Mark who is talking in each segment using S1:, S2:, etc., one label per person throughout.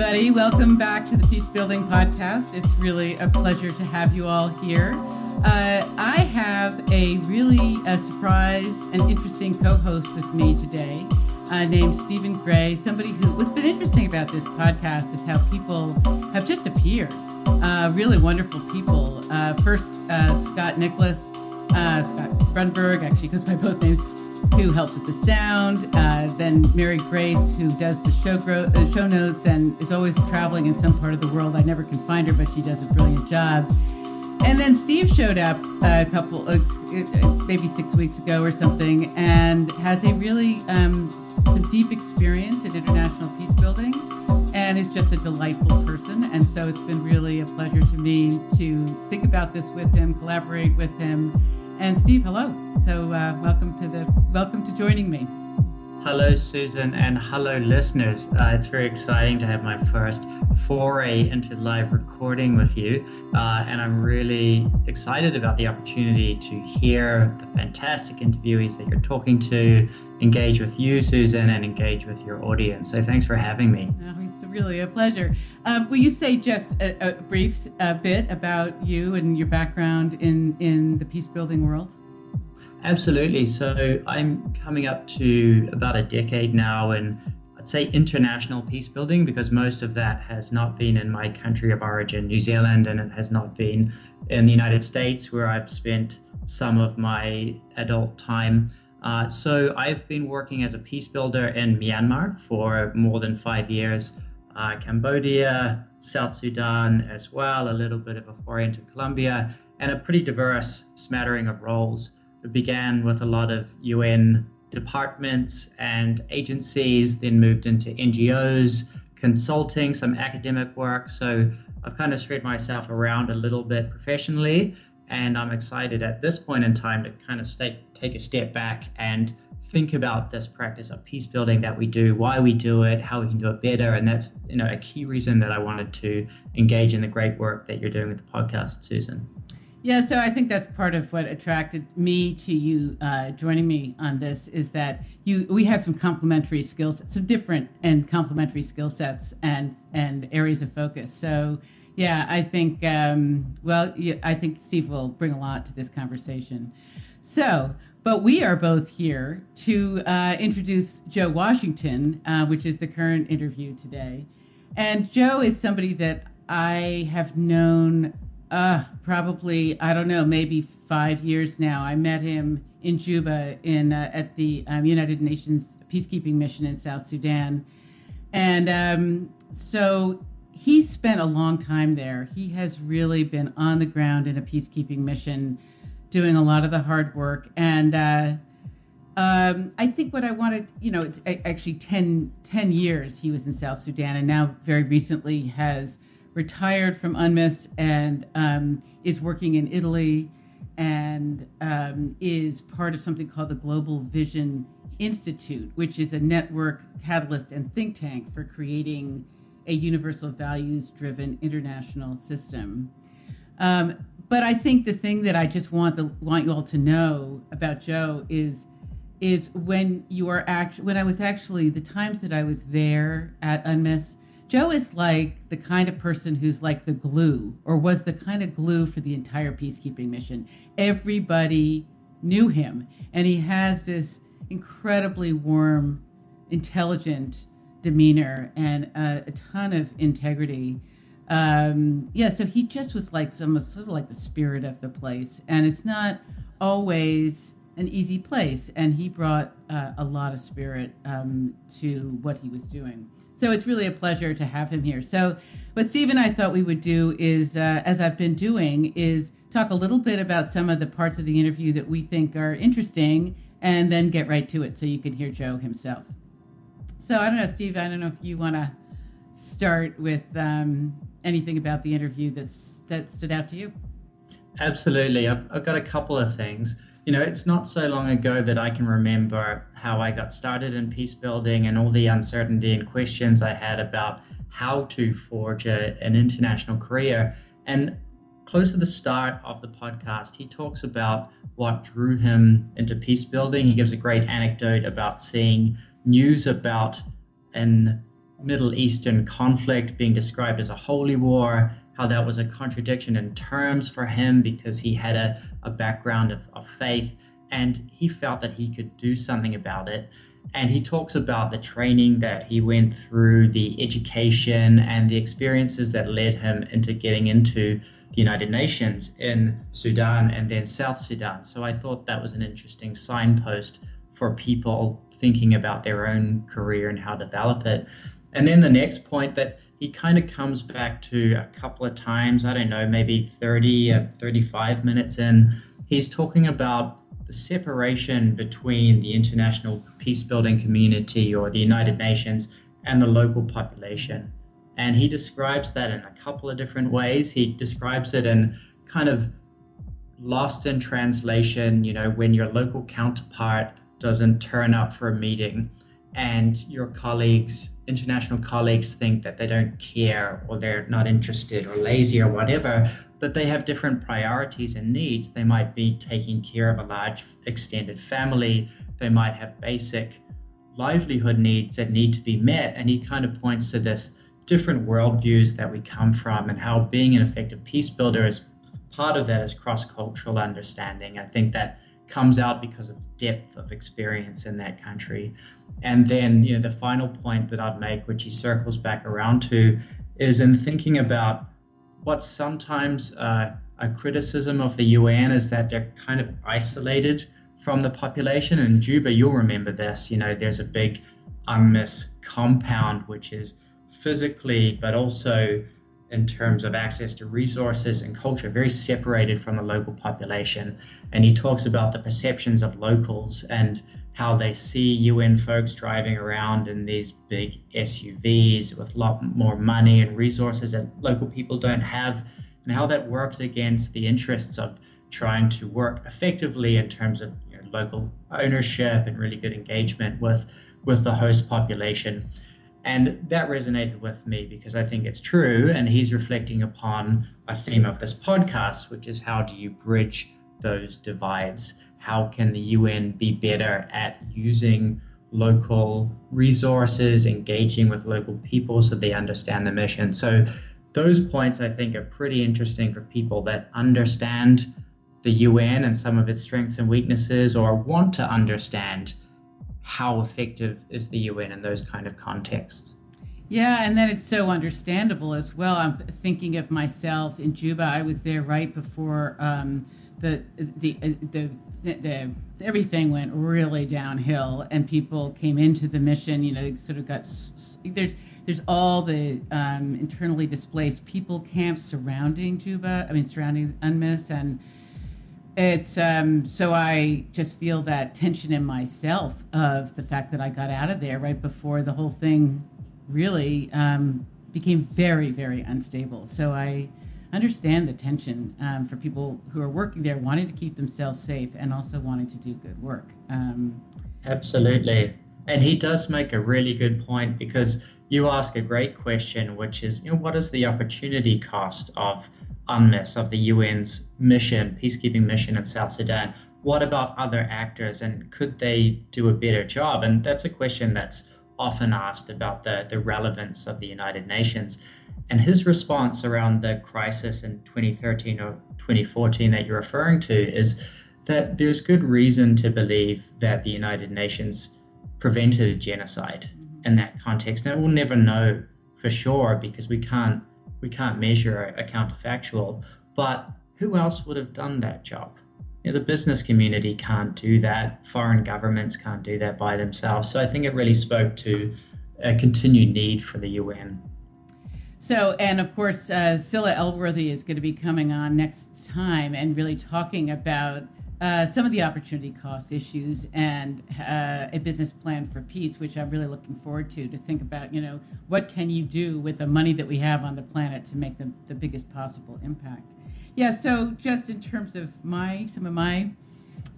S1: everybody. Welcome back to the Peace Building Podcast. It's really a pleasure to have you all here. Uh, I have a really a surprise and interesting co host with me today uh, named Stephen Gray. Somebody who, what's been interesting about this podcast is how people have just appeared. Uh, really wonderful people. Uh, first, uh, Scott Nicholas, uh, Scott Grunberg, actually goes by both names who helps with the sound. Uh, then Mary Grace, who does the show gro- uh, show notes and is always traveling in some part of the world. I never can find her, but she does a brilliant job. And then Steve showed up a couple, uh, maybe six weeks ago or something, and has a really um, some deep experience in international peace building, and is just a delightful person. And so it's been really a pleasure to me to think about this with him, collaborate with him and Steve, hello. So uh, welcome to the welcome to joining me.
S2: Hello, Susan, and hello, listeners. Uh, it's very exciting to have my first foray into live recording with you. Uh, and I'm really excited about the opportunity to hear the fantastic interviewees that you're talking to, engage with you, Susan, and engage with your audience. So thanks for having me.
S1: Oh, it's really a pleasure. Uh, will you say just a, a brief uh, bit about you and your background in, in the peace building world?
S2: Absolutely. So I'm coming up to about a decade now in, I'd say, international peace building because most of that has not been in my country of origin, New Zealand, and it has not been in the United States, where I've spent some of my adult time. Uh, so I've been working as a peace builder in Myanmar for more than five years, uh, Cambodia, South Sudan as well, a little bit of into Colombia, and a pretty diverse smattering of roles. It began with a lot of UN departments and agencies, then moved into NGOs, consulting, some academic work. So I've kind of spread myself around a little bit professionally. And I'm excited at this point in time to kind of stay, take a step back and think about this practice of peace building that we do, why we do it, how we can do it better. And that's you know a key reason that I wanted to engage in the great work that you're doing with the podcast, Susan.
S1: Yeah, so I think that's part of what attracted me to you uh, joining me on this is that you we have some complementary skills, some different and complementary skill sets and and areas of focus. So yeah, I think um, well, I think Steve will bring a lot to this conversation. So, but we are both here to uh, introduce Joe Washington, uh, which is the current interview today, and Joe is somebody that I have known uh, probably I don't know, maybe five years now. I met him in Juba in uh, at the um, United Nations peacekeeping mission in South Sudan, and um, so he spent a long time there. He has really been on the ground in a peacekeeping mission, doing a lot of the hard work. And uh, um, I think what I wanted, you know, it's actually 10, 10 years he was in South Sudan, and now very recently has retired from UNMISS and um, is working in Italy and um, is part of something called the Global Vision Institute, which is a network catalyst and think tank for creating a universal values driven international system. Um, but I think the thing that I just want the want you all to know about Joe is is when you are act when I was actually the times that I was there at UNMISS Joe is like the kind of person who's like the glue, or was the kind of glue for the entire peacekeeping mission. Everybody knew him, and he has this incredibly warm, intelligent demeanor and a, a ton of integrity. Um, yeah, so he just was like some sort of like the spirit of the place, and it's not always an easy place. And he brought uh, a lot of spirit um, to what he was doing. So it's really a pleasure to have him here. So, what Steve and I thought we would do is, uh, as I've been doing, is talk a little bit about some of the parts of the interview that we think are interesting, and then get right to it so you can hear Joe himself. So I don't know, Steve. I don't know if you want to start with um, anything about the interview that's that stood out to you.
S2: Absolutely, I've, I've got a couple of things you know, it's not so long ago that I can remember how I got started in peace building and all the uncertainty and questions I had about how to forge a, an international career. And close to the start of the podcast, he talks about what drew him into peace building. He gives a great anecdote about seeing news about an Middle Eastern conflict being described as a holy war, how that was a contradiction in terms for him because he had a, a background of, of faith and he felt that he could do something about it. And he talks about the training that he went through, the education, and the experiences that led him into getting into the United Nations in Sudan and then South Sudan. So I thought that was an interesting signpost for people thinking about their own career and how to develop it. And then the next point that he kind of comes back to a couple of times, I don't know, maybe 30 or 35 minutes in, he's talking about the separation between the international peace building community or the United Nations and the local population. And he describes that in a couple of different ways. He describes it in kind of lost in translation, you know, when your local counterpart doesn't turn up for a meeting and your colleagues, international colleagues, think that they don't care or they're not interested or lazy or whatever, but they have different priorities and needs. They might be taking care of a large extended family, they might have basic livelihood needs that need to be met. And he kind of points to this different worldviews that we come from and how being an effective peace builder is part of that is cross cultural understanding. I think that comes out because of depth of experience in that country. And then, you know, the final point that I'd make, which he circles back around to, is in thinking about what sometimes uh, a criticism of the UN is that they're kind of isolated from the population. And Juba, you'll remember this. You know, there's a big UNMISS compound, which is physically, but also in terms of access to resources and culture, very separated from the local population. And he talks about the perceptions of locals and how they see UN folks driving around in these big SUVs with a lot more money and resources that local people don't have, and how that works against the interests of trying to work effectively in terms of you know, local ownership and really good engagement with with the host population. And that resonated with me because I think it's true. And he's reflecting upon a theme of this podcast, which is how do you bridge those divides? How can the UN be better at using local resources, engaging with local people so they understand the mission? So, those points I think are pretty interesting for people that understand the UN and some of its strengths and weaknesses or want to understand how effective is the UN in those kind of contexts.
S1: Yeah, and then it's so understandable as well. I'm thinking of myself in Juba. I was there right before um, the, the, uh, the the the everything went really downhill, and people came into the mission. You know, sort of got there's there's all the um, internally displaced people camps surrounding Juba. I mean, surrounding UNMISS and it's um, so I just feel that tension in myself of the fact that I got out of there right before the whole thing really um, became very, very unstable. So I understand the tension um, for people who are working there, wanting to keep themselves safe and also wanting to do good work. Um,
S2: Absolutely. And he does make a really good point because you ask a great question, which is, you know, what is the opportunity cost of UNMISS, of the UN's mission, peacekeeping mission in South Sudan. What about other actors and could they do a better job? And that's a question that's often asked about the, the relevance of the United Nations. And his response around the crisis in 2013 or 2014 that you're referring to is that there's good reason to believe that the United Nations prevented a genocide in that context. Now, we'll never know for sure because we can't we can't measure a counterfactual, but who else would have done that job? You know, the business community can't do that. Foreign governments can't do that by themselves. So I think it really spoke to a continued need for the UN.
S1: So, and of course, uh, Scilla Elworthy is going to be coming on next time and really talking about uh, some of the opportunity cost issues and uh, a business plan for peace, which I'm really looking forward to. To think about, you know, what can you do with the money that we have on the planet to make the, the biggest possible impact? Yeah. So, just in terms of my some of my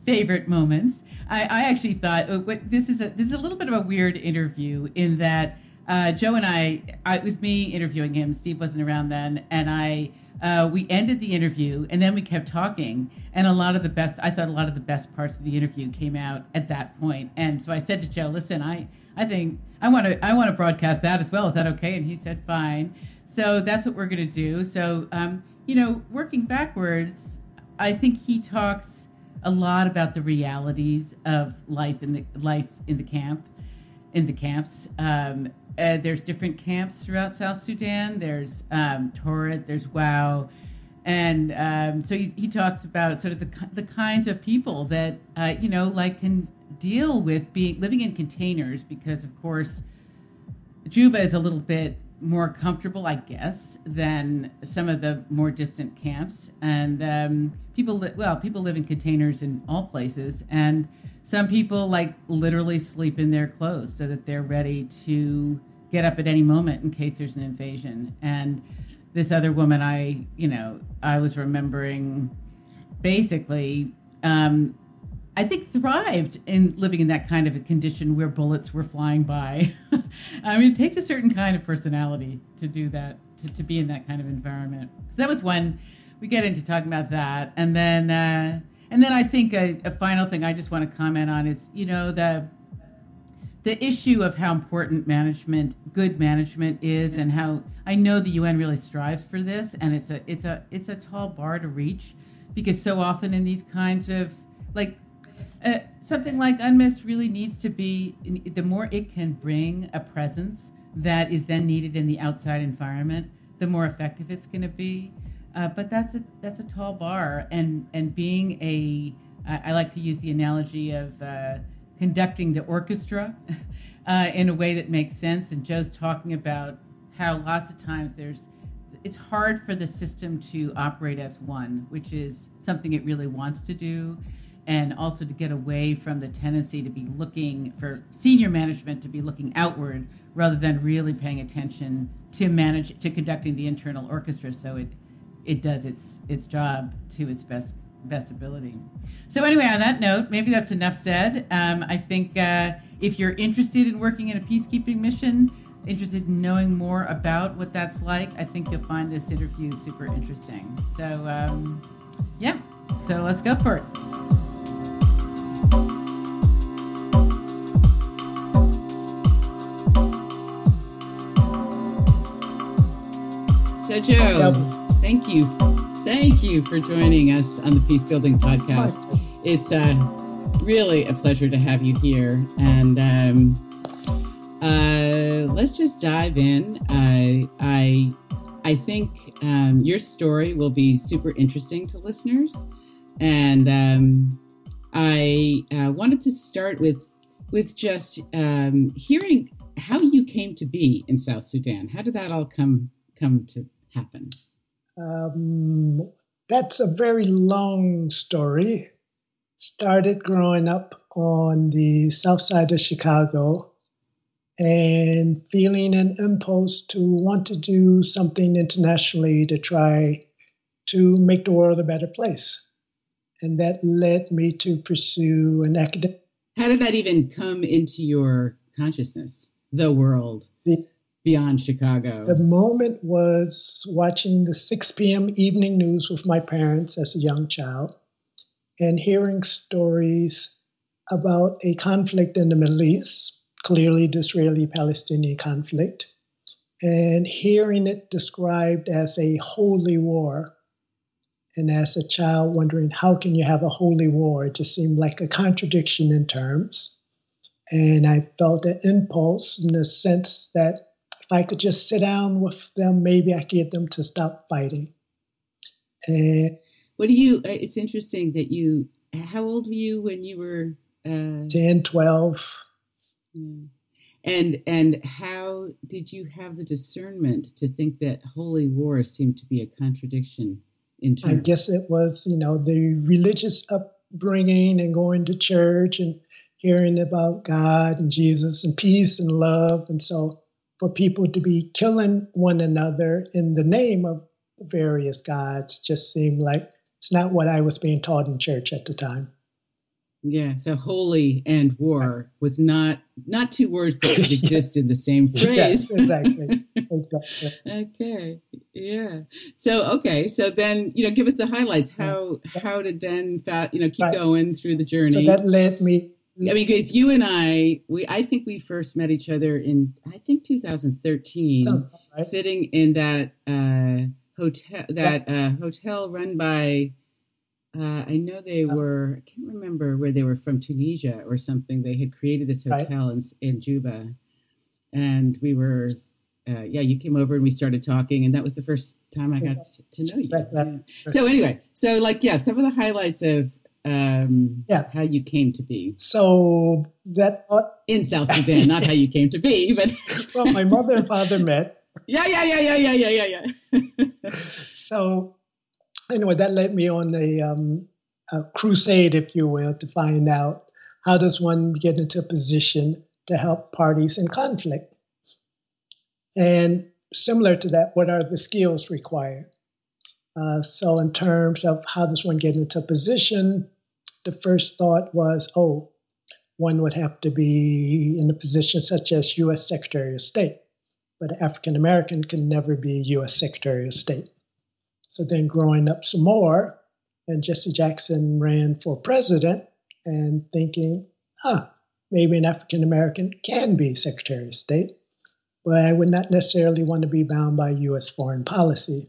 S1: favorite moments, I, I actually thought oh, what, this is a this is a little bit of a weird interview in that uh, Joe and I, I, it was me interviewing him. Steve wasn't around then, and I. Uh, we ended the interview and then we kept talking and a lot of the best i thought a lot of the best parts of the interview came out at that point. and so i said to joe listen i i think i want to i want to broadcast that as well is that okay and he said fine so that's what we're going to do so um, you know working backwards i think he talks a lot about the realities of life in the life in the camp in the camps um, uh, there's different camps throughout South Sudan. There's um, Torit, there's Wau, and um, so he, he, talks about sort of the the kinds of people that uh, you know like can deal with being living in containers because of course Juba is a little bit more comfortable, I guess, than some of the more distant camps. And um, people, li- well, people live in containers in all places, and some people like literally sleep in their clothes so that they're ready to get up at any moment in case there's an invasion. And this other woman, I, you know, I was remembering basically, um, I think thrived in living in that kind of a condition where bullets were flying by. I mean, it takes a certain kind of personality to do that, to, to be in that kind of environment. So that was one. We get into talking about that, and then, uh, and then I think a, a final thing I just want to comment on is, you know, the the issue of how important management, good management is, and how I know the UN really strives for this, and it's a it's a it's a tall bar to reach, because so often in these kinds of like uh, something like UNMISS really needs to be the more it can bring a presence that is then needed in the outside environment, the more effective it's going to be. Uh, but that's a that's a tall bar, and and being a I like to use the analogy of. Uh, conducting the orchestra uh, in a way that makes sense. And Joe's talking about how lots of times there's it's hard for the system to operate as one, which is something it really wants to do, and also to get away from the tendency to be looking for senior management to be looking outward rather than really paying attention to manage to conducting the internal orchestra so it it does its its job to its best best ability. So anyway, on that note, maybe that's enough said. Um, I think uh, if you're interested in working in a peacekeeping mission, interested in knowing more about what that's like, I think you'll find this interview super interesting. So um, yeah, so let's go for it. So Joe, thank you Thank you for joining us on the Peace Building Podcast. It's uh, really a pleasure to have you here. And um, uh, let's just dive in. Uh, I, I think um, your story will be super interesting to listeners. And um, I uh, wanted to start with, with just um, hearing how you came to be in South Sudan. How did that all come, come to happen?
S3: Um, that's a very long story. Started growing up on the south side of Chicago and feeling an impulse to want to do something internationally to try to make the world a better place. And that led me to pursue an academic.
S1: How did that even come into your consciousness, the world? The, beyond Chicago?
S3: The moment was watching the 6 p.m. evening news with my parents as a young child and hearing stories about a conflict in the Middle East, clearly the Israeli Palestinian conflict, and hearing it described as a holy war. And as a child, wondering how can you have a holy war? It just seemed like a contradiction in terms. And I felt an impulse in the sense that if I could just sit down with them, maybe I could get them to stop fighting.
S1: And what do you? Uh, it's interesting that you. How old were you when you were?
S3: Uh, 10, 12.
S1: Yeah. And and how did you have the discernment to think that holy war seemed to be a contradiction? In terms?
S3: I guess it was, you know, the religious upbringing and going to church and hearing about God and Jesus and peace and love, and so for people to be killing one another in the name of various gods just seemed like it's not what I was being taught in church at the time.
S1: Yeah. So holy and war was not not two words that could exist in the same phrase.
S3: yes, exactly. exactly.
S1: okay. Yeah. So okay. So then you know, give us the highlights. How how did then you know keep right. going through the journey? So
S3: that led me.
S1: I mean, because you and I, we I think we first met each other in I think 2013, right. sitting in that uh, hotel that uh, hotel run by uh, I know they were, I can't remember where they were from Tunisia or something. They had created this hotel right. in, in Juba. And we were, uh, yeah, you came over and we started talking. And that was the first time I got to, know you. Right, yeah. So, anyway, so like, yeah, some of the highlights of um, yeah. how you came to be.
S3: So, that. Uh,
S1: in South Sudan, not how you came to be, but.
S3: well, my mother and father met.
S1: Yeah, yeah, yeah, yeah, yeah, yeah, yeah,
S3: yeah. so, anyway, that led me on a, um, a crusade, if you will, to find out how does one get into a position to help parties in conflict. And similar to that, what are the skills required? Uh, so, in terms of how does one get into a position, the first thought was, oh, one would have to be in a position such as U.S. Secretary of State, but African American can never be U.S. Secretary of State. So then growing up some more, and Jesse Jackson ran for president and thinking, ah, maybe an African American can be Secretary of State, but I would not necessarily want to be bound by U.S. foreign policy.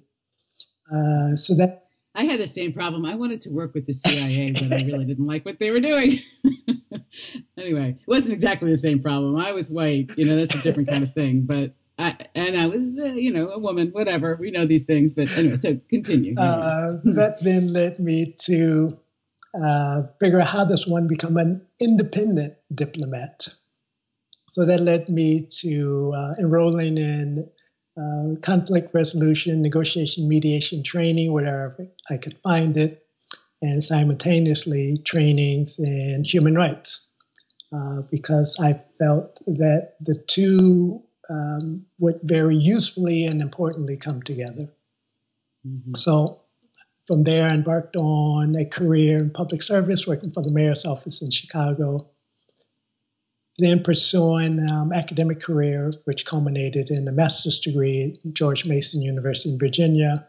S3: Uh, so that
S1: I had the same problem. I wanted to work with the CIA, but I really didn't like what they were doing. anyway, it wasn't exactly the same problem. I was white, you know, that's a different kind of thing. But I, and I was, uh, you know, a woman, whatever. We know these things, but anyway. So continue.
S3: Uh, that then led me to uh, figure out how does one become an independent diplomat. So that led me to uh, enrolling in uh, conflict resolution, negotiation, mediation training wherever I could find it, and simultaneously trainings in human rights. Uh, because I felt that the two um, would very usefully and importantly come together. Mm-hmm. So from there, I embarked on a career in public service, working for the mayor's office in Chicago. Then pursuing um, academic career, which culminated in a master's degree at George Mason University in Virginia.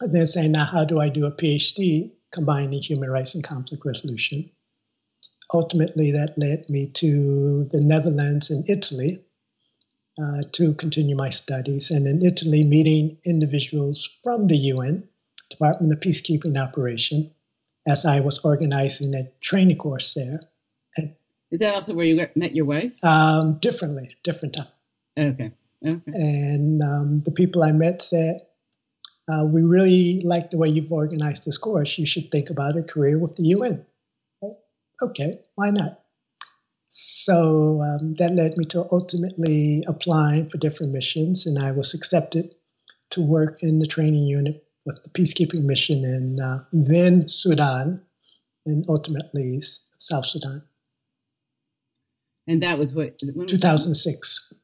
S3: And then saying, now how do I do a PhD combining human rights and conflict resolution? Ultimately, that led me to the Netherlands and Italy, uh, to continue my studies, and in Italy, meeting individuals from the UN, Department of Peacekeeping Operation, as I was organizing a training course there.
S1: Is that also where you met your wife?
S3: Um, differently, different time.
S1: Okay. okay.
S3: And um, the people I met said, uh, we really like the way you've organized this course. You should think about a career with the UN. Okay, why not? So um, that led me to ultimately applying for different missions, and I was accepted to work in the training unit with the peacekeeping mission in uh, then Sudan, and ultimately South Sudan.
S1: And that was what
S3: 2006.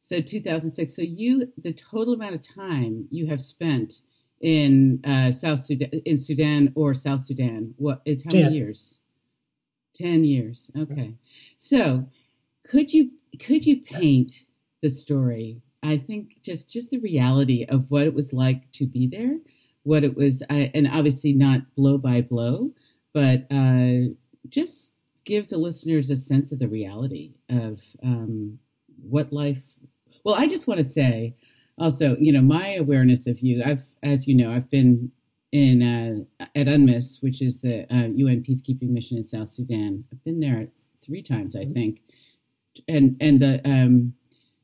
S1: So 2006. So you, the total amount of time you have spent in uh, South Sudan, in Sudan or South Sudan, what is how many years? 10 years. Okay. So could you could you paint the story? I think just just the reality of what it was like to be there, what it was, and obviously not blow by blow, but uh, just give the listeners a sense of the reality of um, what life. Well, I just want to say also, you know, my awareness of you. I've, as you know, I've been in uh, at UNMISS, which is the uh, UN peacekeeping mission in South Sudan. I've been there three times, I mm-hmm. think, and and the um,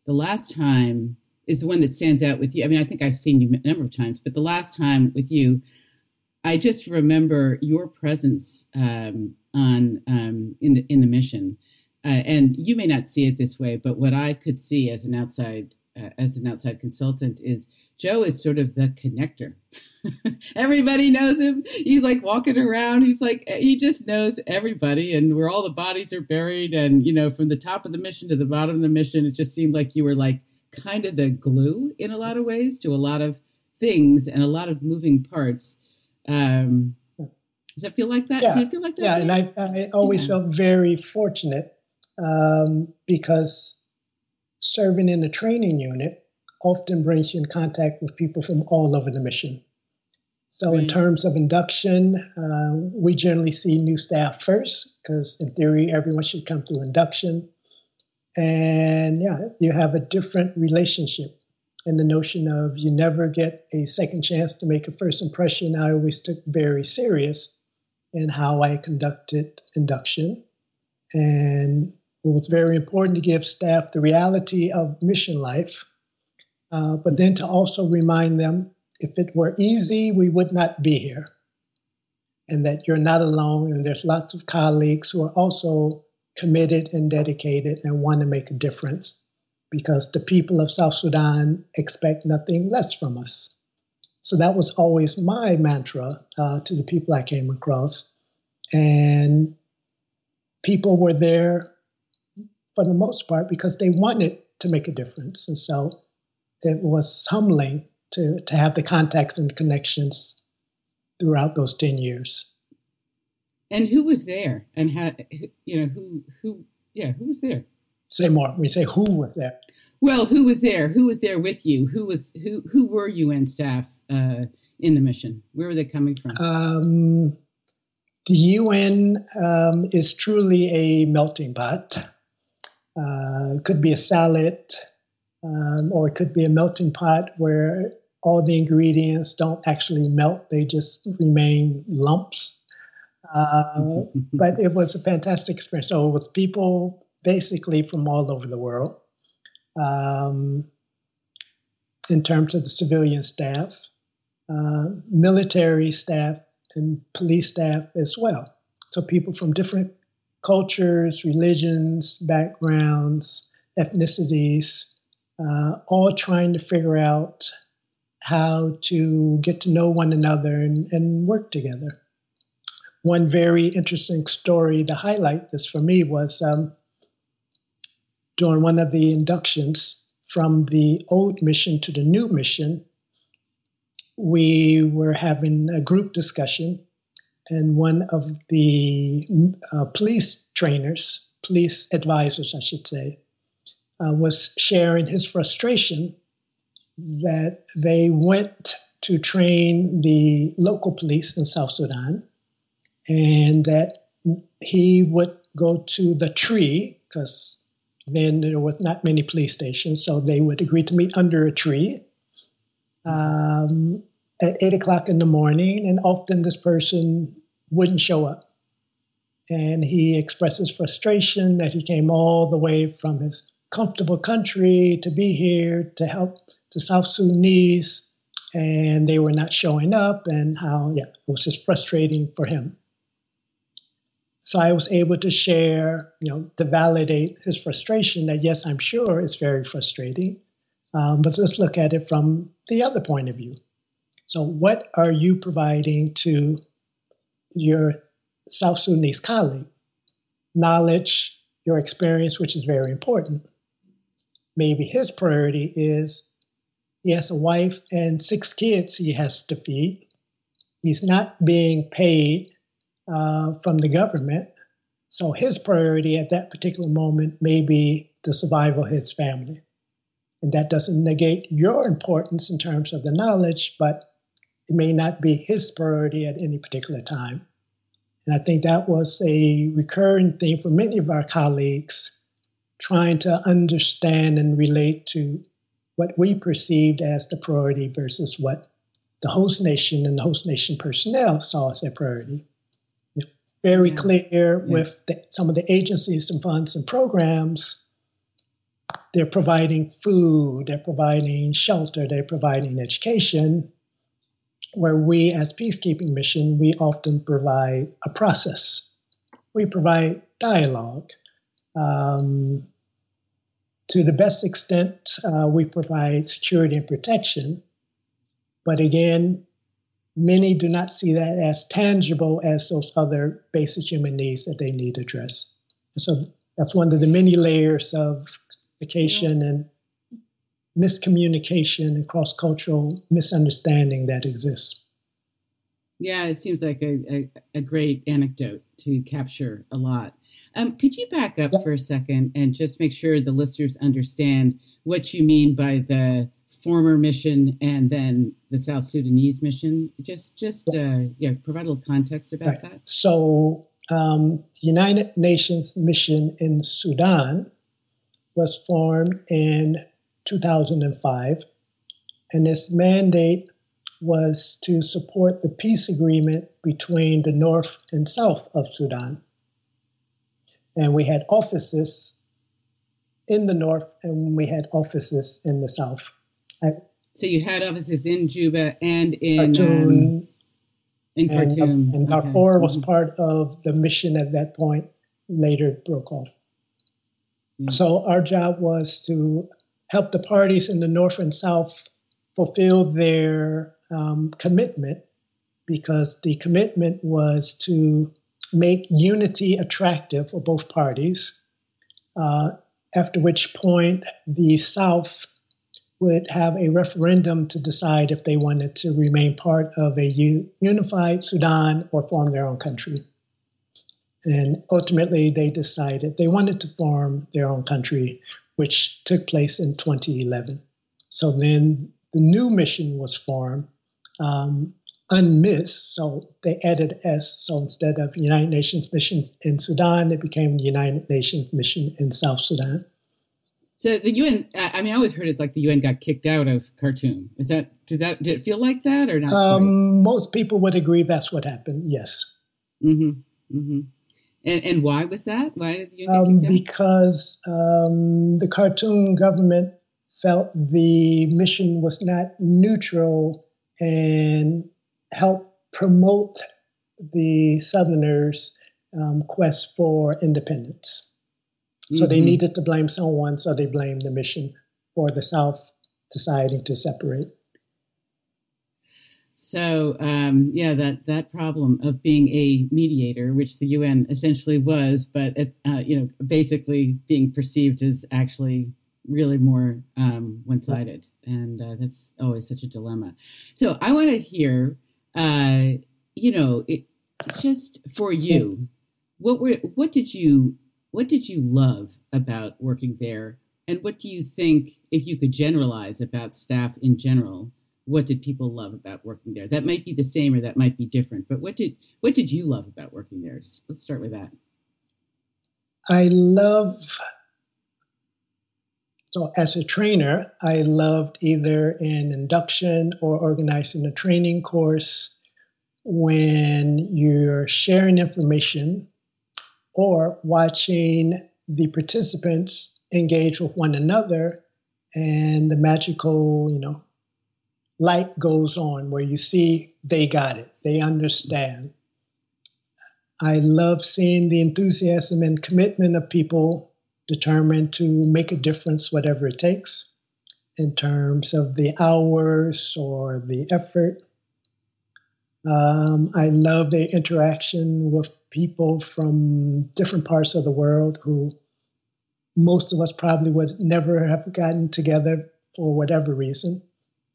S1: the last time is the one that stands out with you. I mean, I think I've seen you a number of times, but the last time with you, I just remember your presence um, on um, in the in the mission, uh, and you may not see it this way, but what I could see as an outside uh, as an outside consultant is Joe is sort of the connector. everybody knows him. He's like walking around. He's like, he just knows everybody and where all the bodies are buried. And, you know, from the top of the mission to the bottom of the mission, it just seemed like you were like kind of the glue in a lot of ways to a lot of things and a lot of moving parts. Um, Does it feel like that?
S3: Yeah.
S1: Did it feel like that?
S3: Yeah, and I, I always yeah. felt very fortunate um, because serving in the training unit often brings you in contact with people from all over the mission. So, right. in terms of induction, uh, we generally see new staff first because, in theory, everyone should come through induction. And yeah, you have a different relationship. And the notion of you never get a second chance to make a first impression, I always took very serious in how I conducted induction. And it was very important to give staff the reality of mission life, uh, but then to also remind them if it were easy, we would not be here. And that you're not alone, and there's lots of colleagues who are also committed and dedicated and want to make a difference because the people of South Sudan expect nothing less from us. So that was always my mantra uh, to the people I came across. And people were there for the most part because they wanted to make a difference. And so it was humbling to, to have the contacts and connections throughout those 10 years.
S1: And who was there? And how, you know, who, who, yeah, who was there?
S3: Say more. We say who was there.
S1: Well, who was there? Who was there with you? Who was, who, who were UN staff uh, in the mission? Where were they coming from?
S3: Um, the UN um, is truly a melting pot. Uh, it could be a salad, um, or it could be a melting pot where all the ingredients don't actually melt, they just remain lumps. Uh, but it was a fantastic experience. So it was people basically from all over the world. Um, in terms of the civilian staff, uh, military staff, and police staff as well. So people from different cultures, religions, backgrounds, ethnicities, uh, all trying to figure out how to get to know one another and, and work together. One very interesting story to highlight this for me was um, during one of the inductions from the old mission to the new mission, we were having a group discussion, and one of the uh, police trainers, police advisors, I should say, uh, was sharing his frustration that they went to train the local police in South Sudan, and that he would go to the tree because then there was not many police stations, so they would agree to meet under a tree. Um, at eight o'clock in the morning, and often this person wouldn't show up. And he expresses frustration that he came all the way from his comfortable country to be here to help the South Sudanese, and they were not showing up, and how, yeah, it was just frustrating for him. So I was able to share, you know, to validate his frustration that, yes, I'm sure it's very frustrating, um, but let's look at it from the other point of view. So, what are you providing to your South Sudanese colleague? Knowledge, your experience, which is very important. Maybe his priority is he has a wife and six kids he has to feed. He's not being paid uh, from the government. So his priority at that particular moment may be the survival of his family. And that doesn't negate your importance in terms of the knowledge, but it may not be his priority at any particular time. And I think that was a recurring theme for many of our colleagues trying to understand and relate to what we perceived as the priority versus what the host nation and the host nation personnel saw as their priority. Very yeah. clear yeah. with the, some of the agencies and funds and programs. They're providing food, they're providing shelter, they're providing education where we as peacekeeping mission we often provide a process we provide dialogue um, to the best extent uh, we provide security and protection but again many do not see that as tangible as those other basic human needs that they need to address so that's one of the many layers of vacation and miscommunication and cross cultural misunderstanding that exists.
S1: Yeah, it seems like a, a, a great anecdote to capture a lot. Um, could you back up for a second and just make sure the listeners understand what you mean by the former mission and then the South Sudanese mission? Just, just uh, yeah, provide a little context about right. that.
S3: So, um, the United Nations mission in Sudan was formed in 2005, and its mandate was to support the peace agreement between the North and South of Sudan. And we had offices in the North and we had offices in the South.
S1: I, so you had offices in Juba and in Khartoum. Um, in Khartoum.
S3: And, and Darfur okay. was part of the mission at that point. Later it broke off. Mm-hmm. So our job was to help the parties in the North and South fulfill their um, commitment because the commitment was to make unity attractive for both parties, uh, after which point the South would have a referendum to decide if they wanted to remain part of a unified Sudan or form their own country. And ultimately, they decided they wanted to form their own country, which took place in 2011. So then the new mission was formed um, UNMISS. So they added S. So instead of United Nations missions in Sudan, it became United Nations mission in South Sudan.
S1: So the UN, I mean, I always heard it's like the UN got kicked out of Khartoum. Is that does that did it feel like that or not?
S3: Um, most people would agree that's what happened. Yes.
S1: Mm-hmm. Mm-hmm. And and why was that? Why did the
S3: UN um, Because um, the Khartoum government felt the mission was not neutral and help promote the Southerners' um, quest for independence. So mm-hmm. they needed to blame someone, so they blamed the mission for the South deciding to separate.
S1: So um, yeah, that that problem of being a mediator, which the UN essentially was, but it, uh, you know, basically being perceived as actually really more um, one sided. And uh, that's always such a dilemma. So I want to hear, uh, you know, it, just for you, what were, what did you, what did you love about working there? And what do you think, if you could generalize about staff in general, what did people love about working there? That might be the same or that might be different, but what did, what did you love about working there? Let's start with that.
S3: I love so, as a trainer, I loved either an induction or organizing a training course when you're sharing information or watching the participants engage with one another and the magical, you know, light goes on where you see they got it, they understand. I love seeing the enthusiasm and commitment of people determined to make a difference, whatever it takes, in terms of the hours or the effort. Um, I love the interaction with people from different parts of the world who most of us probably would never have gotten together for whatever reason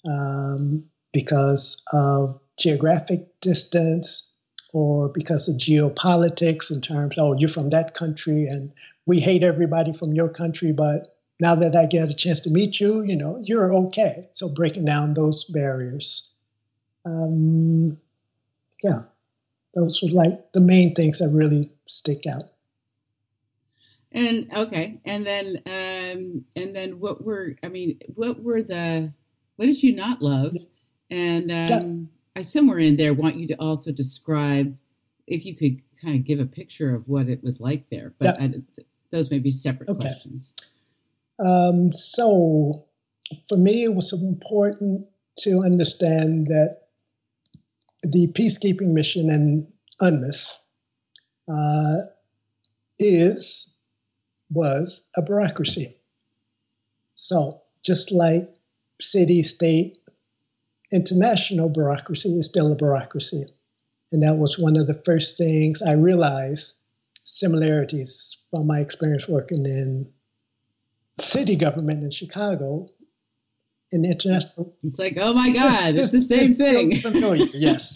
S3: um, because of geographic distance or because of geopolitics in terms, oh, you're from that country and we hate everybody from your country, but now that I get a chance to meet you, you know, you're okay. So breaking down those barriers. Um, yeah, those were like the main things that really stick out.
S1: And okay, and then um, and then what were I mean, what were the what did you not love? And um, yeah. I somewhere in there want you to also describe if you could kind of give a picture of what it was like there. But yeah. I, those may be separate okay. questions.
S3: Um, so, for me, it was important to understand that the peacekeeping mission in UNMISS uh, is was a bureaucracy. So, just like city, state, international bureaucracy is still a bureaucracy. And that was one of the first things I realized similarities from my experience working in city government in Chicago in international.
S1: It's like, oh my God, it's, it's the same it's thing.
S3: Yes.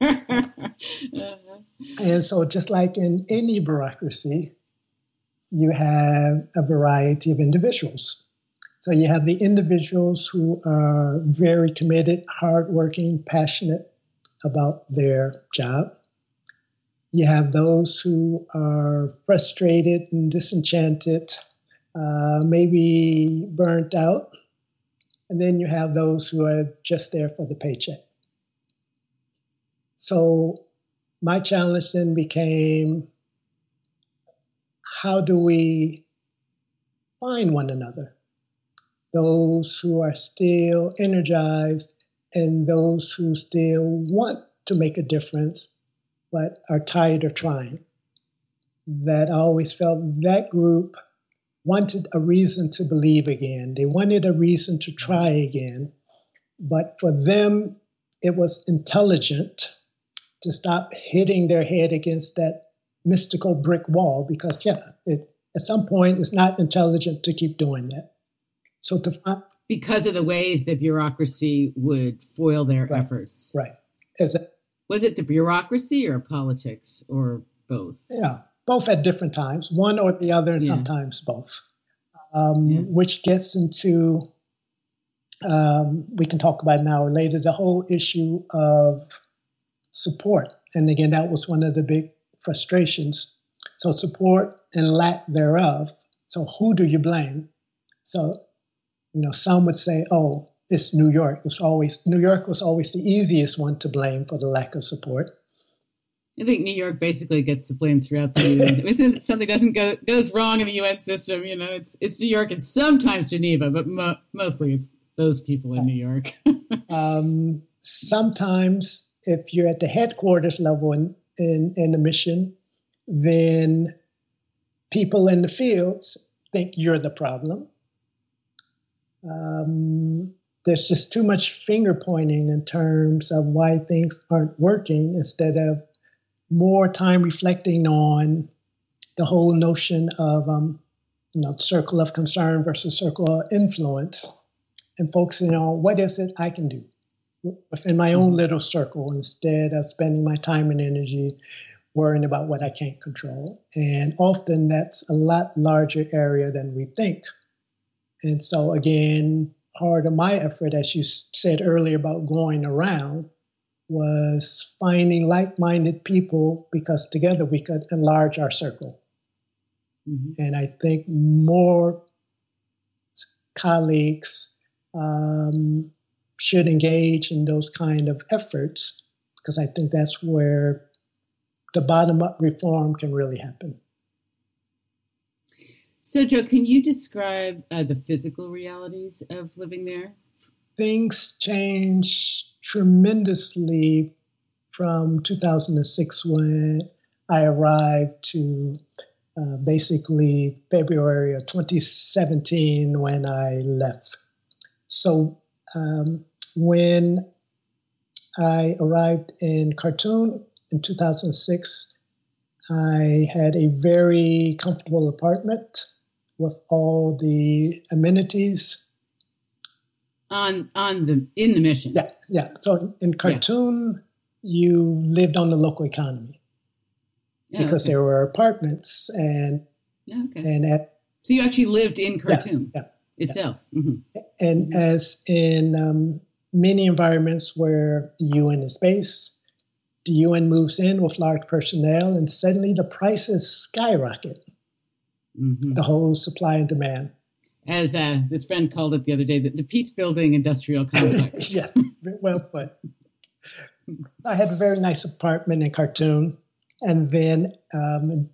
S3: and so, just like in any bureaucracy, you have a variety of individuals. So you have the individuals who are very committed, hardworking, passionate about their job. You have those who are frustrated and disenchanted, uh, maybe burnt out. And then you have those who are just there for the paycheck. So my challenge then became how do we find one another? Those who are still energized and those who still want to make a difference but are tired of trying. That I always felt that group wanted a reason to believe again. They wanted a reason to try again. But for them, it was intelligent to stop hitting their head against that mystical brick wall because, yeah, it, at some point it's not intelligent to keep doing that. So to find,
S1: because of the ways that bureaucracy would foil their
S3: right,
S1: efforts,
S3: right? As a,
S1: was it the bureaucracy or politics or both?
S3: Yeah, both at different times, one or the other, and yeah. sometimes both. Um, yeah. Which gets into um, we can talk about now or later the whole issue of support. And again, that was one of the big frustrations. So support and lack thereof. So who do you blame? So, you know, some would say, oh, it's New York. It's always New York was always the easiest one to blame for the lack of support.
S1: I think New York basically gets the blame throughout the UN. if something doesn't go goes wrong in the UN system, you know, it's it's New York and sometimes Geneva, but mo- mostly it's those people in New York.
S3: um, sometimes, if you're at the headquarters level in, in, in the mission, then people in the fields think you're the problem. Um, there's just too much finger pointing in terms of why things aren't working instead of more time reflecting on the whole notion of um, you know circle of concern versus circle of influence and focusing on what is it I can do within my own mm-hmm. little circle instead of spending my time and energy worrying about what I can't control. And often that's a lot larger area than we think. And so, again, part of my effort, as you said earlier about going around, was finding like minded people because together we could enlarge our circle. Mm-hmm. And I think more colleagues um, should engage in those kind of efforts because I think that's where the bottom up reform can really happen.
S1: So, Joe, can you describe uh, the physical realities of living there?
S3: Things changed tremendously from 2006 when I arrived to uh, basically February of 2017 when I left. So, um, when I arrived in Khartoum in 2006, I had a very comfortable apartment with all the amenities.
S1: On on the in the mission.
S3: Yeah, yeah. So in Khartoum, yeah. you lived on the local economy oh, because okay. there were apartments and
S1: okay.
S3: and at,
S1: so you actually lived in Khartoum
S3: yeah,
S1: yeah, itself. Mm-hmm.
S3: And mm-hmm. as in um, many environments where the UN is based, the UN moves in with large personnel, and suddenly the prices skyrocket mm-hmm. the whole supply and demand.
S1: As uh, this friend called it the other day, the, the peace building industrial complex.
S3: yes, well put. I had a very nice apartment in Khartoum. And then um,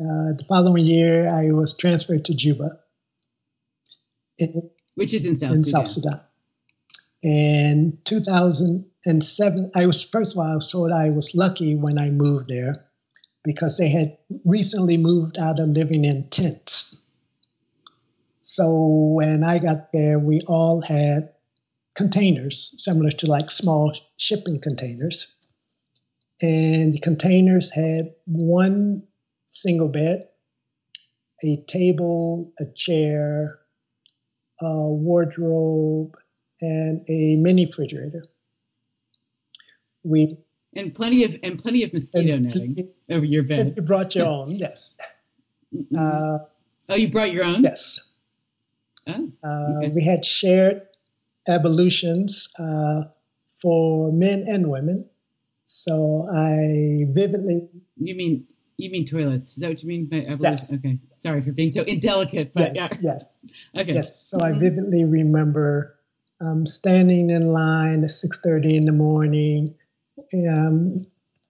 S3: uh, the following year, I was transferred to Juba.
S1: Which is in South
S3: in
S1: Sudan.
S3: South Sudan. In 2007, I was, first of all, I was told I was lucky when I moved there because they had recently moved out of living in tents. So when I got there, we all had containers similar to like small shipping containers. And the containers had one single bed, a table, a chair, a wardrobe, and a mini refrigerator. We
S1: and plenty of and plenty of mosquito netting over your bed.
S3: You brought your own, yes.
S1: Uh, oh, you brought your own?
S3: Yes. Oh, uh, we had shared ablutions uh, for men and women. So I vividly.
S1: You mean you mean toilets? Is that what you mean by ablution? Yes. Okay. Sorry for being so indelicate. But
S3: yes.
S1: Yeah.
S3: Yes. okay. Yes. So mm-hmm. I vividly remember um, standing in line at six thirty in the morning, um,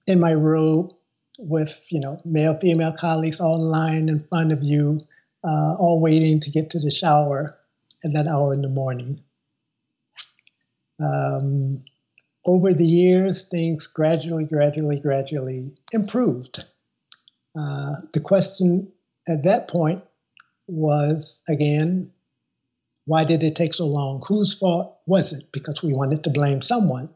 S3: in my robe with you know male female colleagues all in line in front of you, uh, all waiting to get to the shower at that hour in the morning. Um, over the years, things gradually, gradually, gradually improved. Uh, the question at that point was again, why did it take so long? Whose fault was it? Because we wanted to blame someone.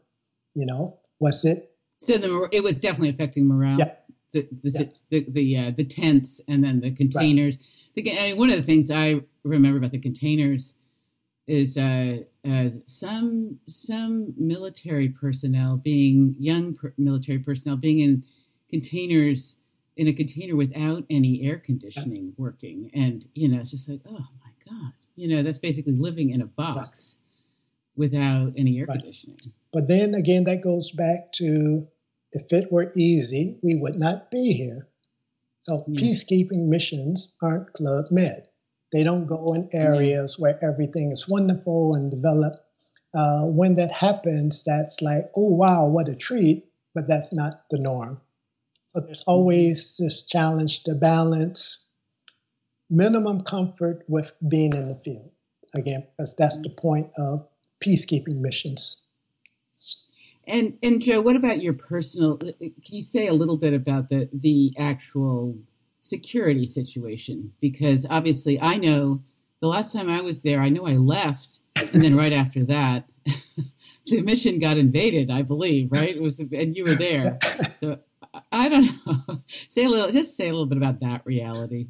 S3: You know, was it?
S1: So the, it was definitely affecting morale.
S3: Yeah.
S1: The the yeah. the the, uh, the, tents and then the containers. Right. The, I mean, one of the things I remember about the containers is uh, uh, some some military personnel being young per- military personnel being in containers in a container without any air conditioning working, and you know it's just like oh my god, you know that's basically living in a box right. without any air right. conditioning.
S3: But then again, that goes back to if it were easy, we would not be here. So yeah. peacekeeping missions aren't Club Med. They don't go in areas mm-hmm. where everything is wonderful and developed. Uh, when that happens, that's like, oh, wow, what a treat, but that's not the norm. So there's mm-hmm. always this challenge to balance minimum comfort with being in the field. Again, because that's the point of peacekeeping missions.
S1: And and Joe, what about your personal? Can you say a little bit about the the actual security situation because obviously I know the last time I was there, I know I left, and then right after that, the mission got invaded. I believe, right? It was, and you were there. So I don't know. Say a little, just say a little bit about that reality.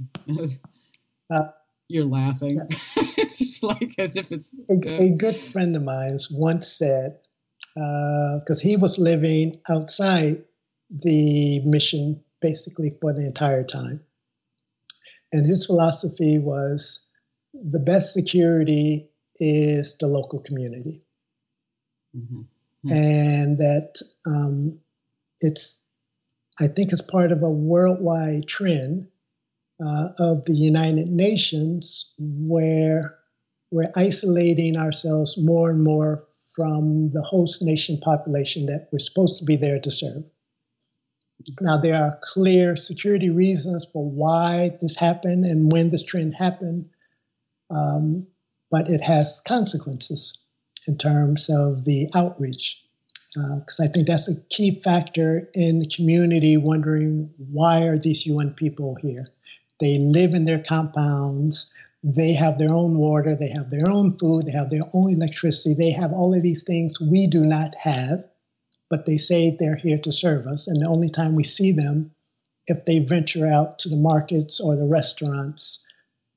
S1: Uh, You're laughing. it's just like as if it's
S3: a, a good friend of mine once said because uh, he was living outside the mission basically for the entire time. And his philosophy was the best security is the local community. Mm-hmm. Mm-hmm. And that um, it's, I think it's part of a worldwide trend uh, of the United Nations where we're isolating ourselves more and more from the host nation population that we're supposed to be there to serve. Now, there are clear security reasons for why this happened and when this trend happened, um, but it has consequences in terms of the outreach. Because uh, I think that's a key factor in the community wondering why are these UN people here? They live in their compounds, they have their own water, they have their own food, they have their own electricity, they have all of these things we do not have but they say they're here to serve us. And the only time we see them, if they venture out to the markets or the restaurants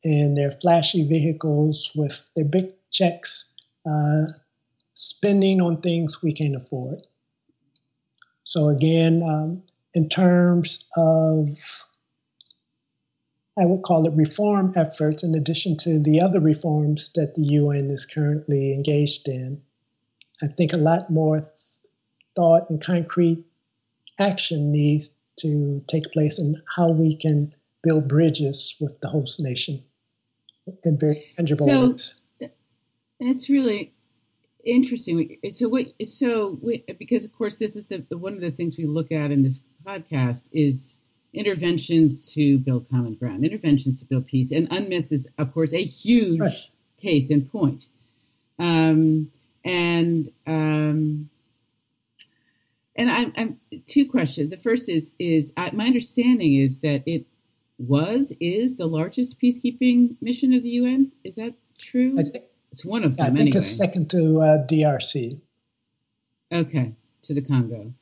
S3: in their flashy vehicles with their big checks, uh, spending on things we can't afford. So, again, um, in terms of, I would call it reform efforts, in addition to the other reforms that the UN is currently engaged in, I think a lot more thought and concrete action needs to take place in how we can build bridges with the host nation in very tangible so, ways.
S1: That's really interesting. So, what? So, because of course, this is the one of the things we look at in this podcast is interventions to build common ground, interventions to build peace, and UNMISS is, of course, a huge right. case in point. Um, and um, and I'm, I'm, two questions. The first is is my understanding is that it was is the largest peacekeeping mission of the UN. Is that true?
S3: I think,
S1: it's one of them.
S3: I think
S1: anyway.
S3: it's second to uh, DRC.
S1: Okay, to the Congo,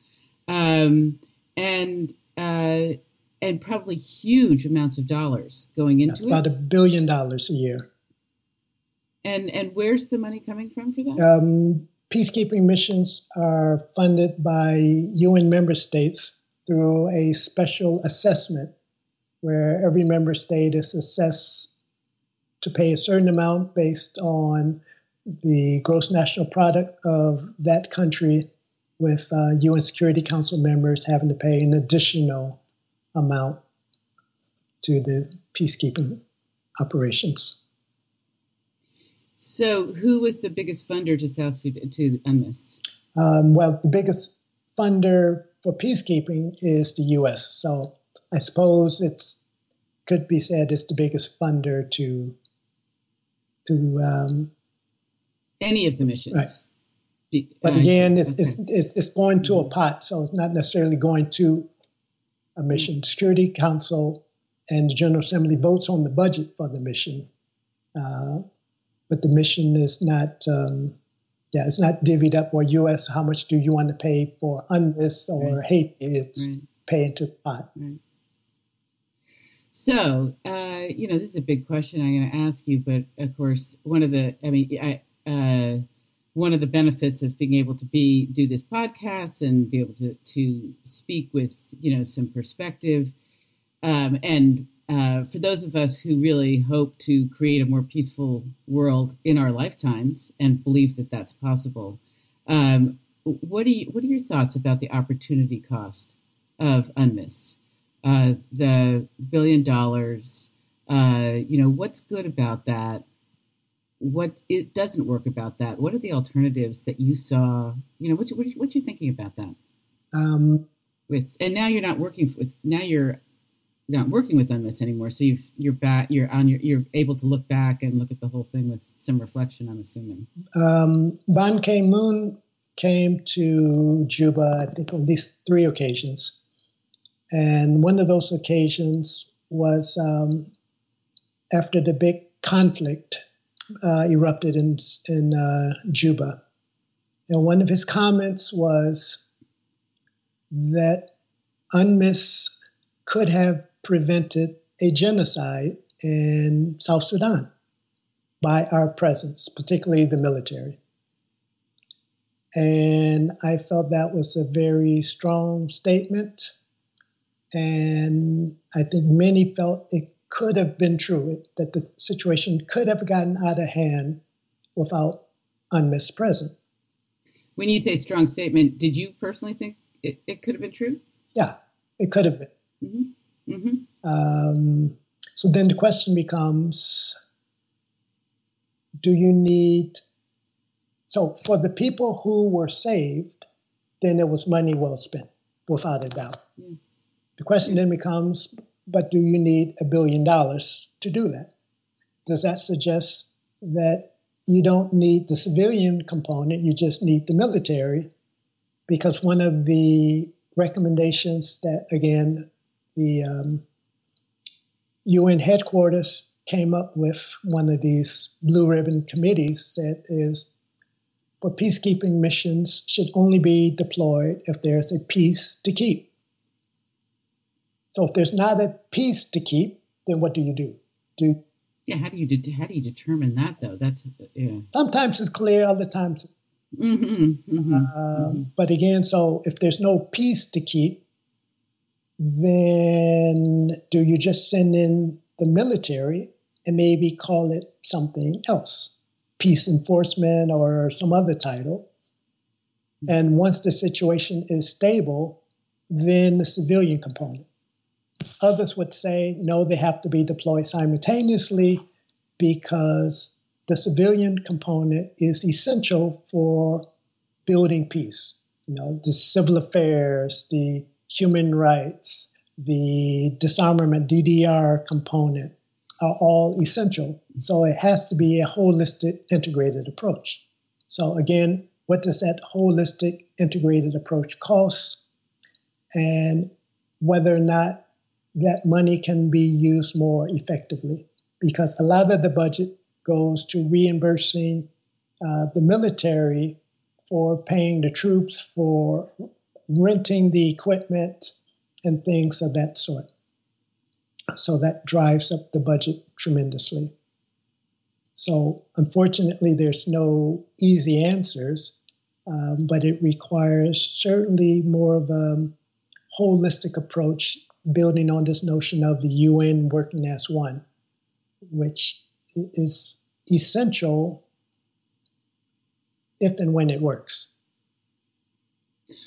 S1: um, and uh, and probably huge amounts of dollars going into
S3: That's it. About a billion dollars a year.
S1: And and where's the money coming from for that?
S3: Um, peacekeeping missions are funded by UN member states through a special assessment where every member state is assessed to pay a certain amount based on the gross national product of that country, with uh, UN Security Council members having to pay an additional amount to the peacekeeping operations.
S1: So, who was the biggest funder to South Sudan to UNMISS?
S3: Um, well, the biggest funder for peacekeeping is the U.S. So, I suppose it's could be said it's the biggest funder to to um,
S1: any of the missions.
S3: Right. But again, it's, it's, it's, it's going to a pot, so it's not necessarily going to a mission. Security Council and the General Assembly votes on the budget for the mission. Uh, but the mission is not um, yeah it's not divvied up or us how much do you want to pay for on this or right. haiti it's right. pay into the pot right.
S1: so uh, you know this is a big question i'm going to ask you but of course one of the i mean i uh, one of the benefits of being able to be do this podcast and be able to to speak with you know some perspective um, and uh, for those of us who really hope to create a more peaceful world in our lifetimes and believe that that's possible, um, what are you, what are your thoughts about the opportunity cost of UNMISS? Uh, the billion dollars, uh, you know, what's good about that? What it doesn't work about that? What are the alternatives that you saw? You know, what's what, what's you thinking about that? Um, with and now you're not working with now you're not working with UNMISS anymore. So you've you're back you're on your you're able to look back and look at the whole thing with some reflection. I'm assuming.
S3: Um, Ban Ki Moon came to Juba, I think, on these three occasions, and one of those occasions was um, after the big conflict uh, erupted in in uh, Juba, and one of his comments was that UNMISS could have prevented a genocide in South Sudan by our presence, particularly the military. And I felt that was a very strong statement. And I think many felt it could have been true, that the situation could have gotten out of hand without UNMISS present.
S1: When you say strong statement, did you personally think it, it could have been true?
S3: Yeah, it could have been. Mm-hmm. Mm-hmm. Um, so then the question becomes do you need so for the people who were saved then it was money well spent without a doubt mm. the question then becomes but do you need a billion dollars to do that does that suggest that you don't need the civilian component you just need the military because one of the recommendations that again the um, UN headquarters came up with one of these blue ribbon committees said is for peacekeeping missions should only be deployed if there's a peace to keep. So if there's not a peace to keep, then what do you do? Do
S1: yeah, how do you de- how do you determine that though? That's yeah.
S3: Sometimes it's clear, other times. It's, mm-hmm, mm-hmm, uh, mm-hmm. But again, so if there's no peace to keep, then do you just send in the military and maybe call it something else, peace enforcement or some other title? And once the situation is stable, then the civilian component. Others would say no, they have to be deployed simultaneously because the civilian component is essential for building peace. You know, the civil affairs, the human rights, the disarmament DDR component are all essential. So it has to be a holistic, integrated approach. So again, what does that holistic, integrated approach cost? And whether or not that money can be used more effectively. Because a lot of the budget goes to reimbursing uh, the military for paying the troops for renting the equipment and things of that sort. So that drives up the budget tremendously. So, unfortunately, there's no easy answers, um, but it requires certainly more of a holistic approach, building on this notion of the UN working as one, which is essential if and when it works.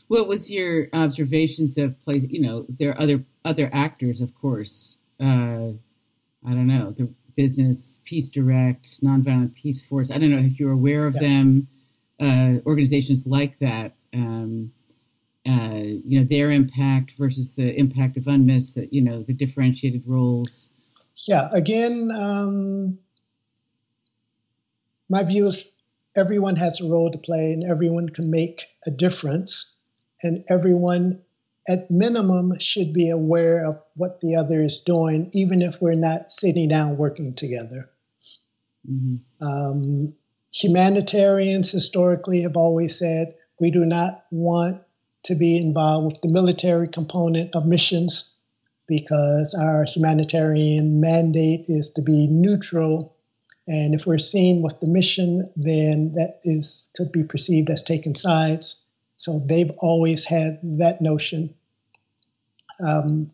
S1: What was your observations of play? You know, there are other other actors, of course. Uh, I don't know the business, Peace Direct, Nonviolent Peace Force. I don't know if you're aware of yeah. them. Uh, organizations like that. Um, uh, you know their impact versus the impact of UNMISS. That you know the differentiated roles.
S3: Yeah. Again, um, my view is everyone has a role to play, and everyone can make a difference, and everyone at minimum should be aware of what the other is doing, even if we're not sitting down working together. Mm-hmm. Um, humanitarians historically have always said we do not want to be involved with the military component of missions because our humanitarian mandate is to be neutral. And if we're seen with the mission, then that is could be perceived as taking sides. So they've always had that notion. Um,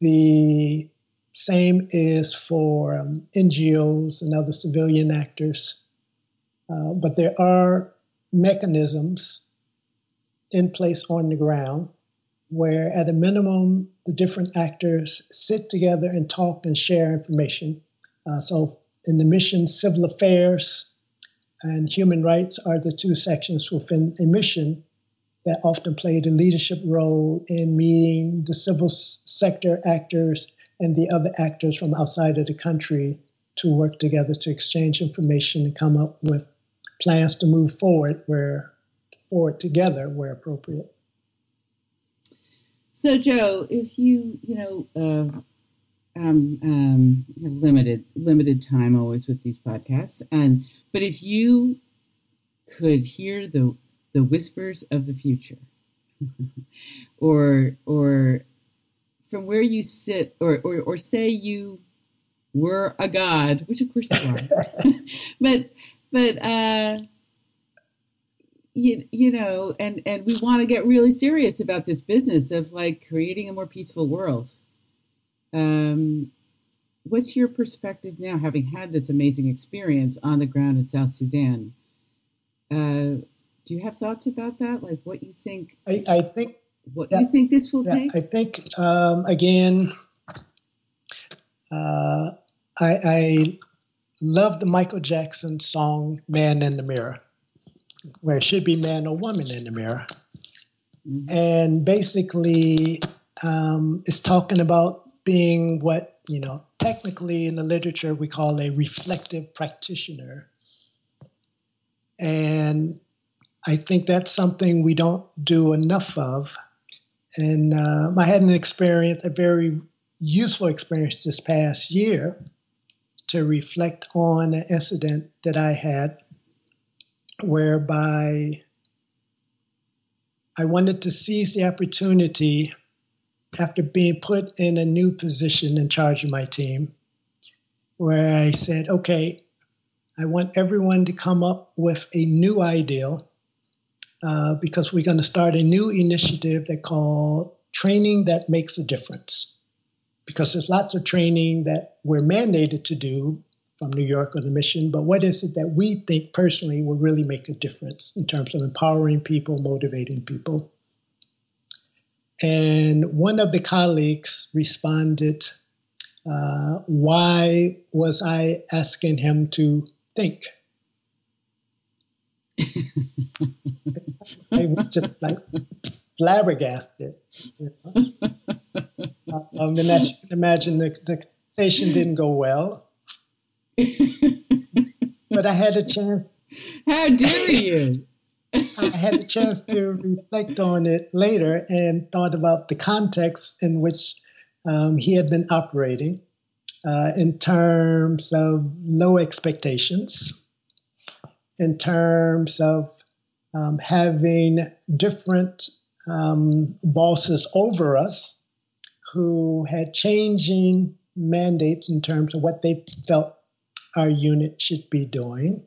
S3: the same is for um, NGOs and other civilian actors. Uh, but there are mechanisms in place on the ground where, at a minimum, the different actors sit together and talk and share information. Uh, so, in the mission, civil affairs and human rights are the two sections within a mission that often played a leadership role in meeting the civil sector actors and the other actors from outside of the country to work together to exchange information and come up with plans to move forward where forward together where appropriate.
S1: So, Joe, if you you know uh, um, um, have limited limited time always with these podcasts, and but if you could hear the the whispers of the future, or or from where you sit, or, or or say you were a god, which of course you are, but but uh, you you know, and and we want to get really serious about this business of like creating a more peaceful world. Um, what's your perspective now, having had this amazing experience on the ground in South Sudan? Uh, do you have thoughts about that? Like what you think?
S3: I, I think
S1: what yeah, you think this will
S3: yeah,
S1: take?
S3: I think um, again, uh, I, I love the Michael Jackson song "Man in the Mirror," where it should be man or woman in the mirror, mm-hmm. and basically, um, it's talking about being what you know technically in the literature we call a reflective practitioner and I think that's something we don't do enough of. And uh, I had an experience, a very useful experience this past year to reflect on an incident that I had whereby I wanted to seize the opportunity after being put in a new position in charge of my team, where I said, okay, I want everyone to come up with a new ideal uh, because we're going to start a new initiative that called Training That Makes a Difference. Because there's lots of training that we're mandated to do from New York or the mission, but what is it that we think personally will really make a difference in terms of empowering people, motivating people? And one of the colleagues responded, uh, Why was I asking him to think? I was just like flabbergasted. You know? um, and as you can imagine, the, the conversation didn't go well. But I had a chance.
S1: How dare you?
S3: I had a chance to reflect on it later and thought about the context in which um, he had been operating uh, in terms of low expectations, in terms of um, having different um, bosses over us who had changing mandates in terms of what they felt our unit should be doing,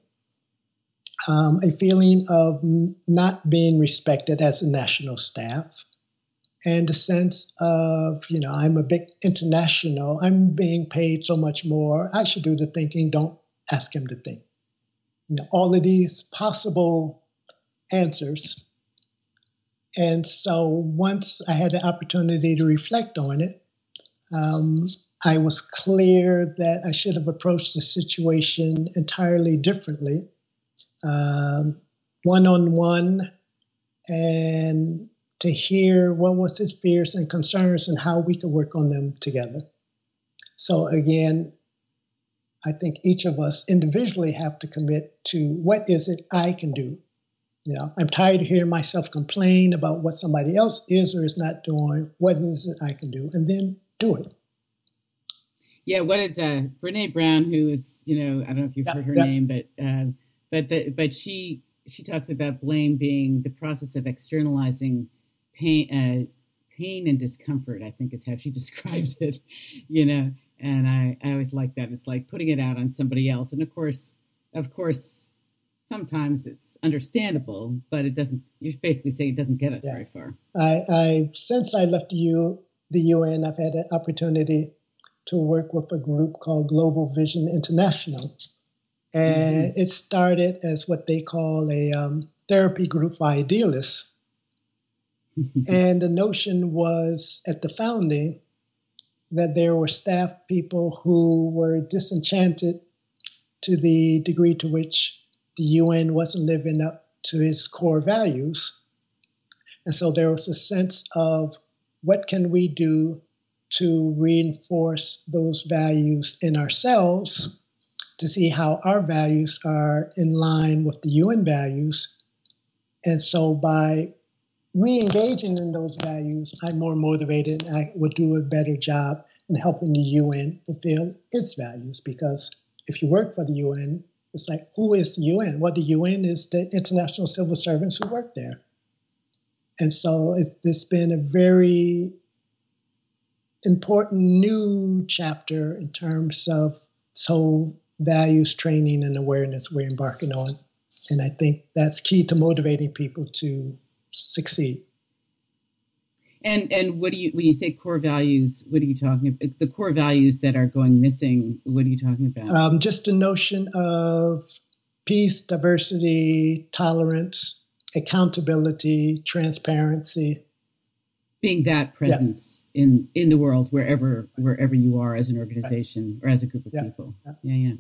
S3: um, a feeling of not being respected as a national staff, and a sense of, you know, I'm a big international, I'm being paid so much more, I should do the thinking, don't ask him to think. You know, all of these possible answers. And so once I had the opportunity to reflect on it, um, I was clear that I should have approached the situation entirely differently, one on one, and to hear what was his fears and concerns and how we could work on them together. So again, I think each of us individually have to commit to what is it I can do. You know, I'm tired of hearing myself complain about what somebody else is or is not doing. What is it I can do? And then do it.
S1: Yeah, what is uh Brene Brown, who is, you know, I don't know if you've heard her name, but uh, but the, but she she talks about blame being the process of externalizing pain uh, pain and discomfort. I think is how she describes it, you know. And I I always like that. It's like putting it out on somebody else, and of course, of course, sometimes it's understandable, but it doesn't. You're basically saying it doesn't get us yeah. very far.
S3: I, I since I left the U the UN, I've had an opportunity to work with a group called Global Vision International. And mm-hmm. it started as what they call a um, therapy group for idealists. and the notion was at the founding that there were staff people who were disenchanted to the degree to which the UN wasn't living up to its core values. And so there was a sense of what can we do to reinforce those values in ourselves to see how our values are in line with the UN values. And so by re engaging in those values, I'm more motivated and I will do a better job in helping the UN fulfill its values. Because if you work for the UN, it's like, who is the UN? Well, the UN is the international civil servants who work there. And so it's been a very important new chapter in terms of soul values training and awareness we're embarking on. And I think that's key to motivating people to succeed.
S1: And and what do you when you say core values? What are you talking about? The core values that are going missing. What are you talking about?
S3: Um, just the notion of peace, diversity, tolerance, accountability, transparency,
S1: being that presence yeah. in in the world wherever wherever you are as an organization right. or as a group of yeah. people yeah. yeah yeah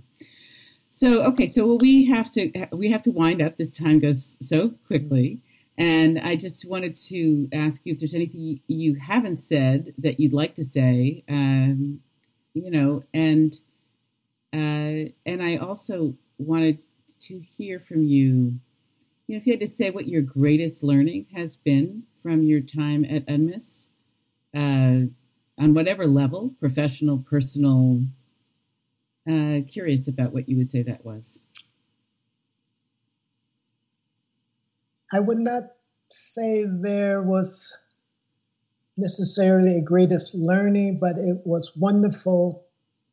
S1: so okay so we have to we have to wind up this time goes so quickly and i just wanted to ask you if there's anything you haven't said that you'd like to say um, you know and uh, and i also wanted to hear from you you know if you had to say what your greatest learning has been from your time at UNMISS uh, on whatever level, professional, personal? Uh, curious about what you would say that was.
S3: I would not say there was necessarily a greatest learning, but it was wonderful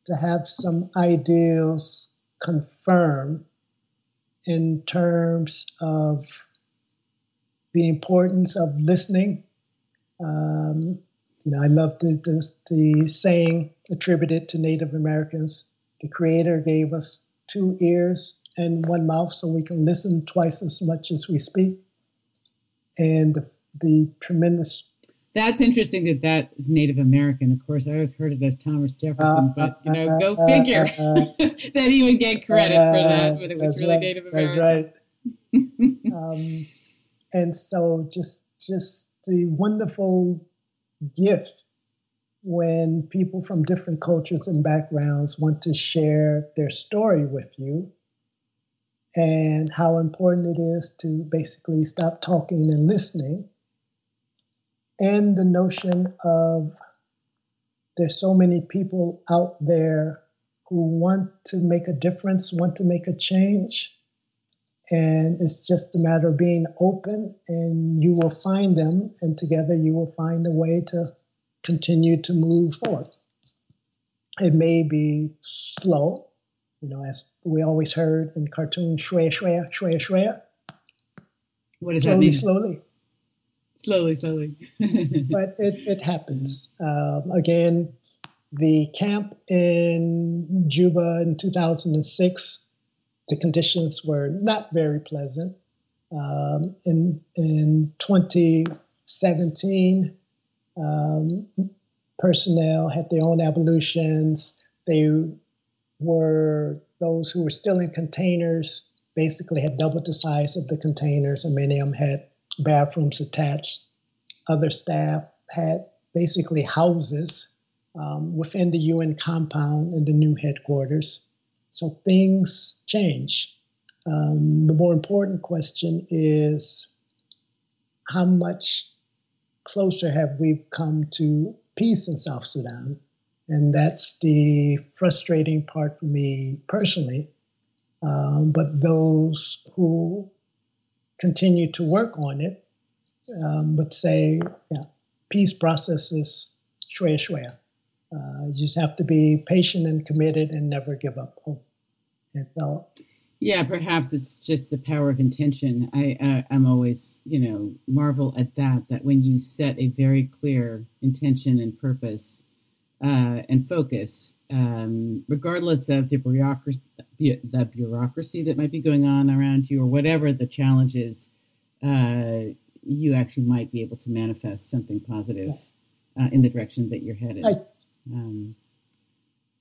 S3: to have some ideals confirmed in terms of the importance of listening. Um, you know, I love the, the, the saying attributed to Native Americans the Creator gave us two ears and one mouth so we can listen twice as much as we speak. And the, the tremendous.
S1: That's interesting that that is Native American. Of course, I always heard it as Thomas Jefferson, uh, but you know, uh, go uh, figure uh, that he would get credit for that, but it was really
S3: right,
S1: Native American.
S3: That's right. um, and so just just the wonderful gift when people from different cultures and backgrounds want to share their story with you and how important it is to basically stop talking and listening and the notion of there's so many people out there who want to make a difference want to make a change and it's just a matter of being open, and you will find them, and together you will find a way to continue to move forward. It may be slow, You know, as we always heard in Khartoum, shwaya, shwaya, shwaya, shwaya.
S1: What does
S3: slowly,
S1: that mean?
S3: Slowly,
S1: Slowly, slowly. Slowly.
S3: but it, it happens. Um, again, the camp in Juba in 2006, the conditions were not very pleasant. Um, in in 2017, um, personnel had their own ablutions. They were those who were still in containers basically had doubled the size of the containers, and many of them had bathrooms attached. Other staff had basically houses um, within the UN compound in the new headquarters. So things change. Um, the more important question is how much closer have we come to peace in South Sudan? And that's the frustrating part for me personally. Um, but those who continue to work on it um, would say, yeah, peace processes shwaya shwaya. Uh, you just have to be patient and committed and never give up hope. And so,
S1: Yeah, perhaps it's just the power of intention. I, uh, I'm always, you know, marvel at that. That when you set a very clear intention and purpose uh, and focus, um, regardless of the bureaucracy, the bureaucracy that might be going on around you, or whatever the challenge is, uh, you actually might be able to manifest something positive uh, in the direction that you're headed. Um,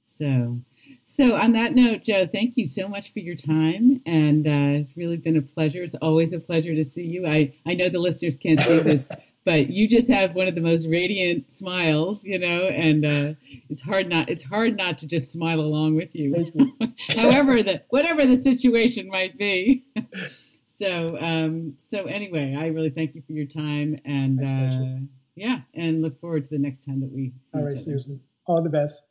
S1: so, so on that note, Joe, thank you so much for your time, and uh, it's really been a pleasure. It's always a pleasure to see you. I I know the listeners can't see this, but you just have one of the most radiant smiles, you know, and uh, it's hard not it's hard not to just smile along with you,
S3: you.
S1: however the whatever the situation might be. so um, so anyway, I really thank you for your time, and uh, yeah, and look forward to the next time that we see
S3: All right. Susan. All the best.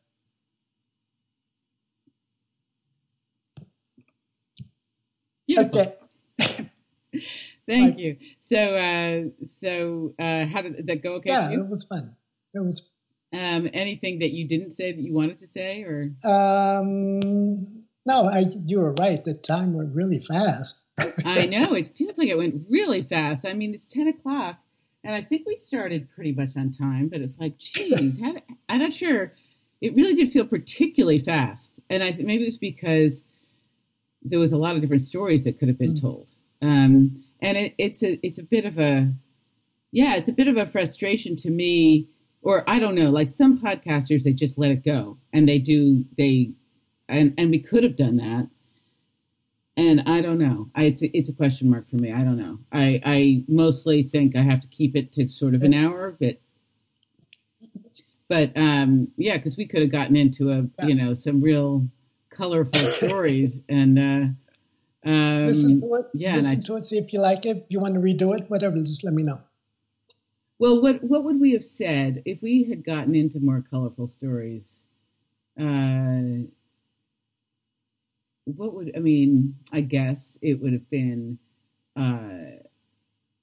S1: Beautiful.
S3: Okay.
S1: Thank you. So, uh, so uh, how did that go? Okay.
S3: Yeah, it was fun. It was
S1: Um, anything that you didn't say that you wanted to say, or
S3: Um, no, I, you were right. The time went really fast.
S1: I know it feels like it went really fast. I mean, it's ten o'clock, and I think we started pretty much on time. But it's like, geez, how, I'm not sure. It really did feel particularly fast, and I maybe it was because there was a lot of different stories that could have been
S3: Mm.
S1: told. Um, and it, it's a it's a bit of a yeah, it's a bit of a frustration to me, or I don't know. Like some podcasters, they just let it go, and they do they, and and we could have done that. And I don't know. I, it's a, it's a question mark for me. I don't know. I I mostly think I have to keep it to sort of an hour, but but um, yeah, because we could have gotten into a you know some real colorful stories and. Uh, um,
S3: listen to it.
S1: yeah, and
S3: listen
S1: I-
S3: to it. See if you like it. If you want to redo it, whatever, just let me know.
S1: Well, what what would we have said if we had gotten into more colorful stories? Uh, what would I mean? I guess it would have been uh,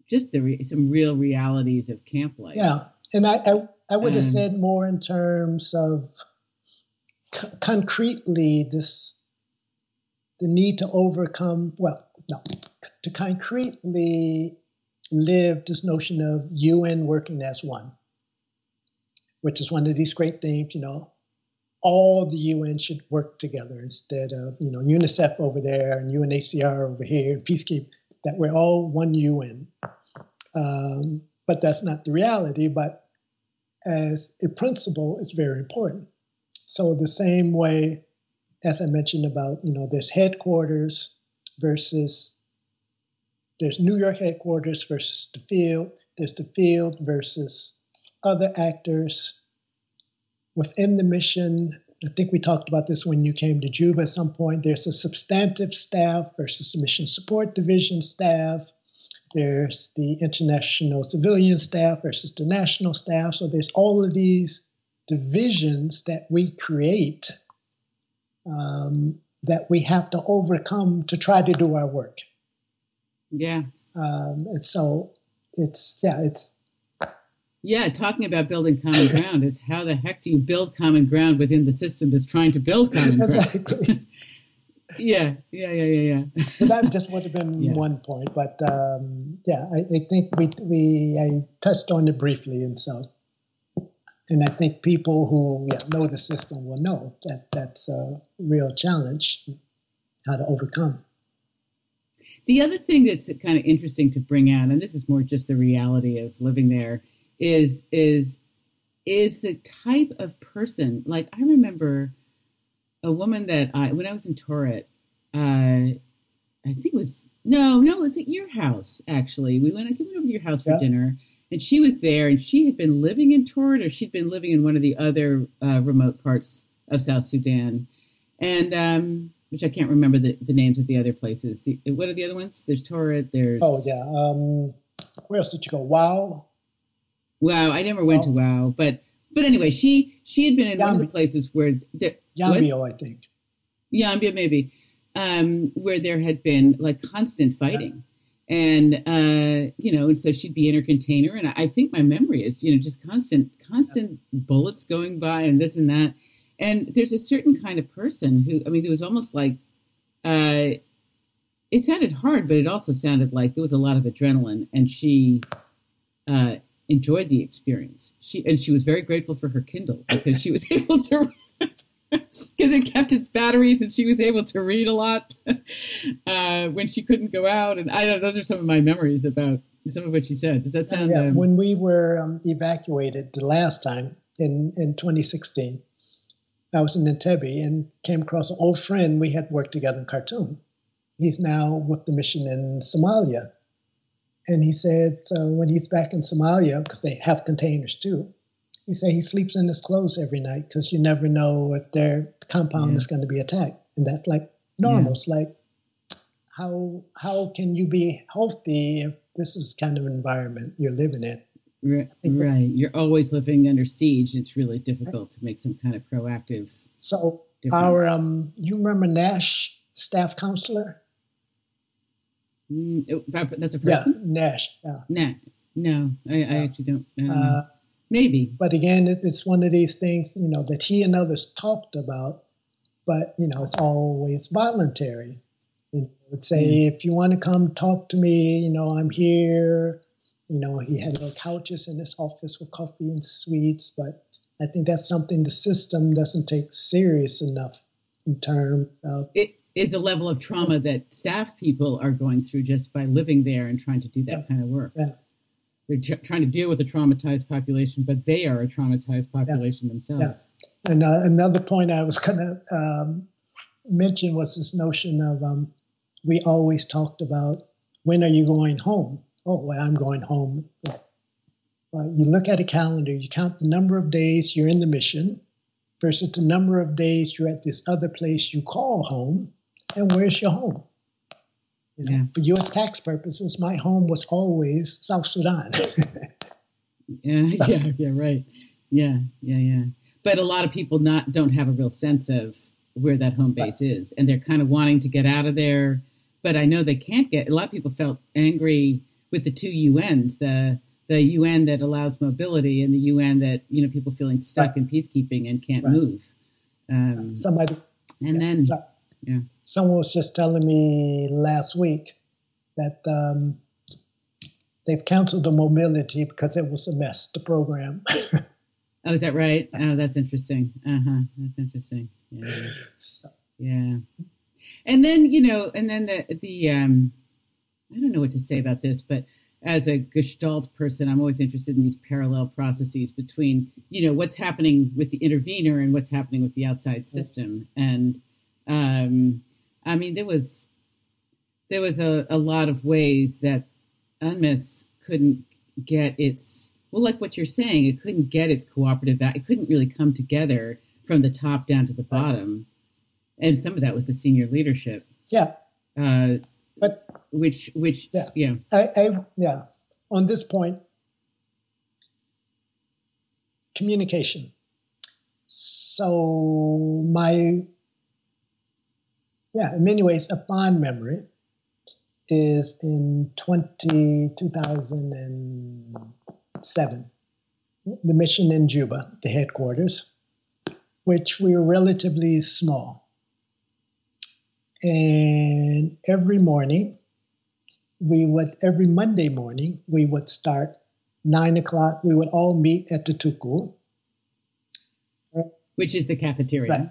S1: just the re- some real realities of camp life.
S3: Yeah, and I I, I would have
S1: Um,
S3: said more in terms of c- concretely this the need to overcome. Well, no, to concretely live this notion of UN working as one, which is one of these great themes. You know, all the UN should work together instead of you know UNICEF over there and UNHCR over here peacekeeping. That we're all one UN. Um, but that's not the reality. But as a principle, it's very important. So the same way, as I mentioned about, you know, there's headquarters versus there's New York headquarters versus the field. There's the field versus other actors within the mission. I think we talked about this when you came to Juba at some point. There's a substantive staff versus the mission support division staff. There's the international civilian staff versus the national staff. So there's all of these divisions that we create um, that we have to overcome to try to do our work.
S1: yeah,
S3: Um, so it's yeah, it's
S1: yeah. Talking about building common ground is how the heck do you build common ground within the system that's trying to build common ground? yeah, yeah, yeah, yeah, yeah.
S3: so that just would have been yeah. one point, but um, yeah, I, I, think we we I touched on it briefly, and so, and I think people who yeah, know the system will know that that's a real challenge, how to overcome.
S1: The other thing that's kind of interesting to bring out, and this is more just the reality of living there, is is is the type of person. Like I remember a woman that I when I was in Torit, uh, I think it was no, no, it was at your house actually. We went I think we went over to your house for yeah. dinner, and she was there, and she had been living in Torit, or she'd been living in one of the other uh, remote parts of South Sudan, and um, which I can't remember the, the names of the other places. The, what are the other ones? There's Torit. There's
S3: oh yeah. Um, where else did you go? Wau.
S1: Wow, I never went to Wau, but but anyway, she she had been in Yambio. one of the places where the,
S3: Yambio, what? I think.
S1: Yambio, maybe, um, where there had been like constant fighting. And uh, you know, and so she'd be in her container, and I think my memory is, you know, just constant, constant bullets going by, and this and that. And there's a certain kind of person who, I mean, it was almost like, uh, it sounded hard, but it also sounded like there was a lot of adrenaline, and she, uh, enjoyed the experience. She and she was very grateful for her Kindle because she was able to because it kept its batteries and she was able to read a lot uh, when she couldn't go out. And I know those are some of my memories about some of what she said. Does that sound?
S3: yeah, um, when we were um, evacuated the last time in in 2016, I was in Entebbe and came across an old friend. We had worked together in Khartoum. He's now with the mission in Somalia and he said uh, when he's back in Somalia, because they have containers too, he said he sleeps in his clothes every night because you never know if their compound yeah. is going to be attacked, and that's like normal. Yeah. It's like how how can you be healthy if this is kind of environment you're living in?
S1: Right, right. You're always living under siege. It's really difficult to make some kind of proactive.
S3: So difference. our um, you remember Nash, staff counselor?
S1: Mm, that's a person.
S3: Yeah, Nash. Yeah.
S1: Nah, no, I, yeah. I actually don't. I don't uh, Maybe.
S3: But again, it's one of these things, you know, that he and others talked about, but you know, it's always voluntary. You would say, mm. if you want to come talk to me, you know, I'm here. You know, he had little couches in his office with coffee and sweets, but I think that's something the system doesn't take serious enough in terms of.
S1: It, is the level of trauma that staff people are going through just by living there and trying to do that yeah. kind of work.
S3: Yeah.
S1: They're t- trying to deal with a traumatized population, but they are a traumatized population yeah. themselves.
S3: And uh, another point I was going to um, mention was this notion of um, we always talked about when are you going home? Oh, well, I'm going home. Well, you look at a calendar, you count the number of days you're in the mission versus the number of days you're at this other place you call home and where's your home? You know, yeah. For U.S. tax purposes, my home was always South Sudan.
S1: yeah, so. yeah, yeah, right. Yeah, yeah, yeah. But a lot of people not don't have a real sense of where that home base right. is, and they're kind of wanting to get out of there. But I know they can't get. A lot of people felt angry with the two UNs, the the UN that allows mobility and the UN that you know people feeling stuck right. in peacekeeping and can't right. move. Um,
S3: Somebody,
S1: and yeah, then yeah
S3: someone was just telling me last week that um, they've canceled the mobility because it was a mess, the program.
S1: oh, is that right? Oh, that's interesting. Uh huh. That's interesting. Yeah. So. Yeah. And then you know, and then the the um, I don't know what to say about this, but as a Gestalt person, I'm always interested in these parallel processes between you know what's happening with the intervener and what's happening with the outside system, and um, I mean, there was there was a, a lot of ways that UNMISS couldn't get its well, like what you're saying, it couldn't get its cooperative. It couldn't really come together from the top down to the bottom, and some of that was the senior leadership.
S3: Yeah,
S1: uh, but which which yeah, yeah,
S3: I, I yeah. On this point, communication. So my yeah, in many ways, a fond memory is in 20, 2007, the mission in Juba, the headquarters, which we were relatively small. And every morning, we would, every Monday morning, we would start nine o'clock. We would all meet at the Tuku.
S1: Which is the cafeteria.
S3: Right.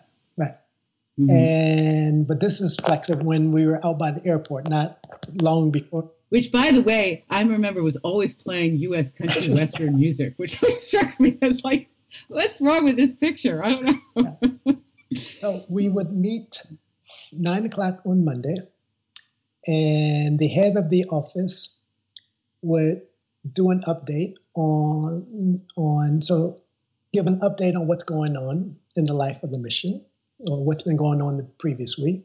S3: Mm-hmm. And, but this is flexible when we were out by the airport, not long before.
S1: Which, by the way, I remember was always playing U.S. country western music, which struck me as like, what's wrong with this picture? I don't know.
S3: yeah. So we would meet nine o'clock on Monday, and the head of the office would do an update on on so give an update on what's going on in the life of the mission or what's been going on the previous week.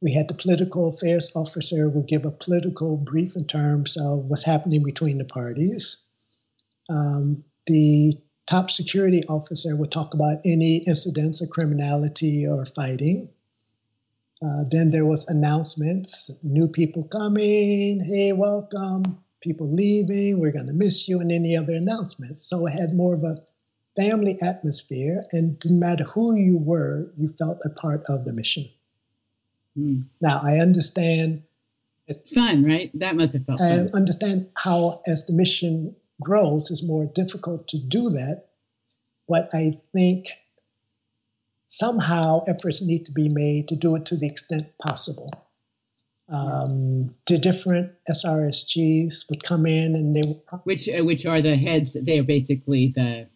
S3: We had the political affairs officer would give a political brief in terms of what's happening between the parties. Um, the top security officer would talk about any incidents of criminality or fighting. Uh, then there was announcements, new people coming, hey, welcome, people leaving, we're going to miss you, and any other announcements. So it had more of a family atmosphere, and didn't matter who you were, you felt a part of the mission. Mm. Now, I understand.
S1: It's fun, right? That must have felt I fun.
S3: understand how, as the mission grows, it's more difficult to do that. But I think somehow efforts need to be made to do it to the extent possible. Um, the different SRSGs would come in and they would,
S1: which uh, which are the heads. They are basically the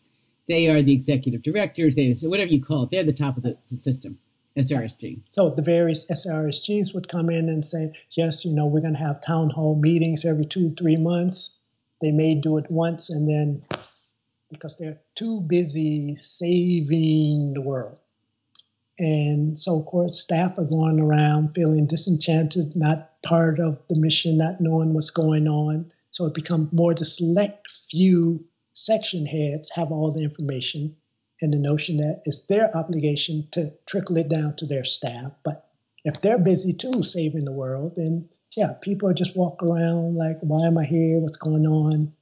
S1: they are the executive directors. They whatever you call it. They're the top of the, the system. SRSG.
S3: So the various SRSGs would come in and say, yes, you know, we're going to have town hall meetings every two, three months. They may do it once and then because they're too busy saving the world. And so, of course, staff are going around feeling disenchanted, not part of the mission, not knowing what's going on. So it becomes more the select few section heads have all the information and the notion that it's their obligation to trickle it down to their staff. But if they're busy too saving the world, then yeah, people are just walk around like, why am I here? What's going on?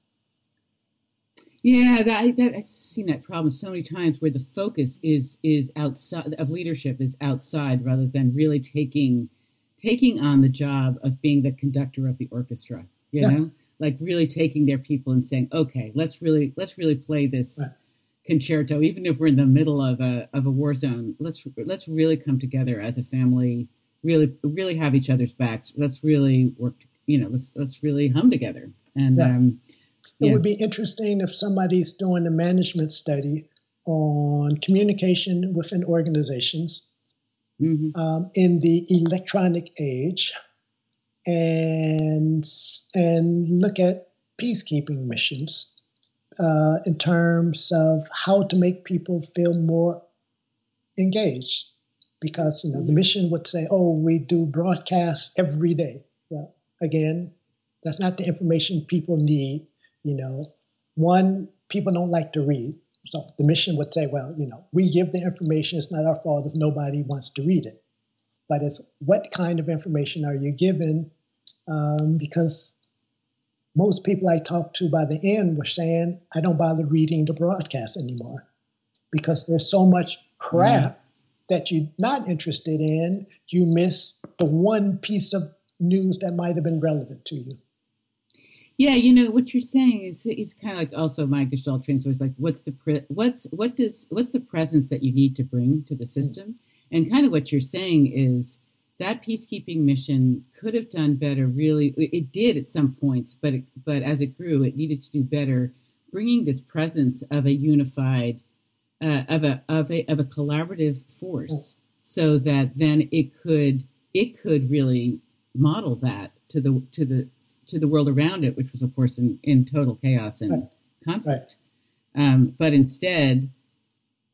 S1: Yeah, that, that I've seen that problem so many times where the focus is is outside of leadership is outside rather than really taking taking on the job of being the conductor of the orchestra. You yeah. know, like really taking their people and saying, okay, let's really let's really play this right. concerto, even if we're in the middle of a of a war zone. Let's let's really come together as a family. Really, really have each other's backs. Let's really work. You know, let's let's really hum together. And yeah. um,
S3: it yeah. would be interesting if somebody's doing a management study on communication within organizations mm-hmm. um, in the electronic age and and look at peacekeeping missions uh, in terms of how to make people feel more engaged because you know mm-hmm. the mission would say oh we do broadcasts every day well again that's not the information people need you know, one, people don't like to read. So the mission would say, well, you know, we give the information. It's not our fault if nobody wants to read it. But it's what kind of information are you given? Um, because most people I talked to by the end were saying, I don't bother reading the broadcast anymore because there's so much crap yeah. that you're not interested in. You miss the one piece of news that might have been relevant to you.
S1: Yeah, you know what you're saying is is kind of like also my Gestalt trainer is like what's the pre- what's what does what's the presence that you need to bring to the system, and kind of what you're saying is that peacekeeping mission could have done better. Really, it did at some points, but it, but as it grew, it needed to do better, bringing this presence of a unified, uh, of a of a of a collaborative force, so that then it could it could really model that to the to the to the world around it, which was of course in, in total chaos and right. conflict. Right. Um, but instead,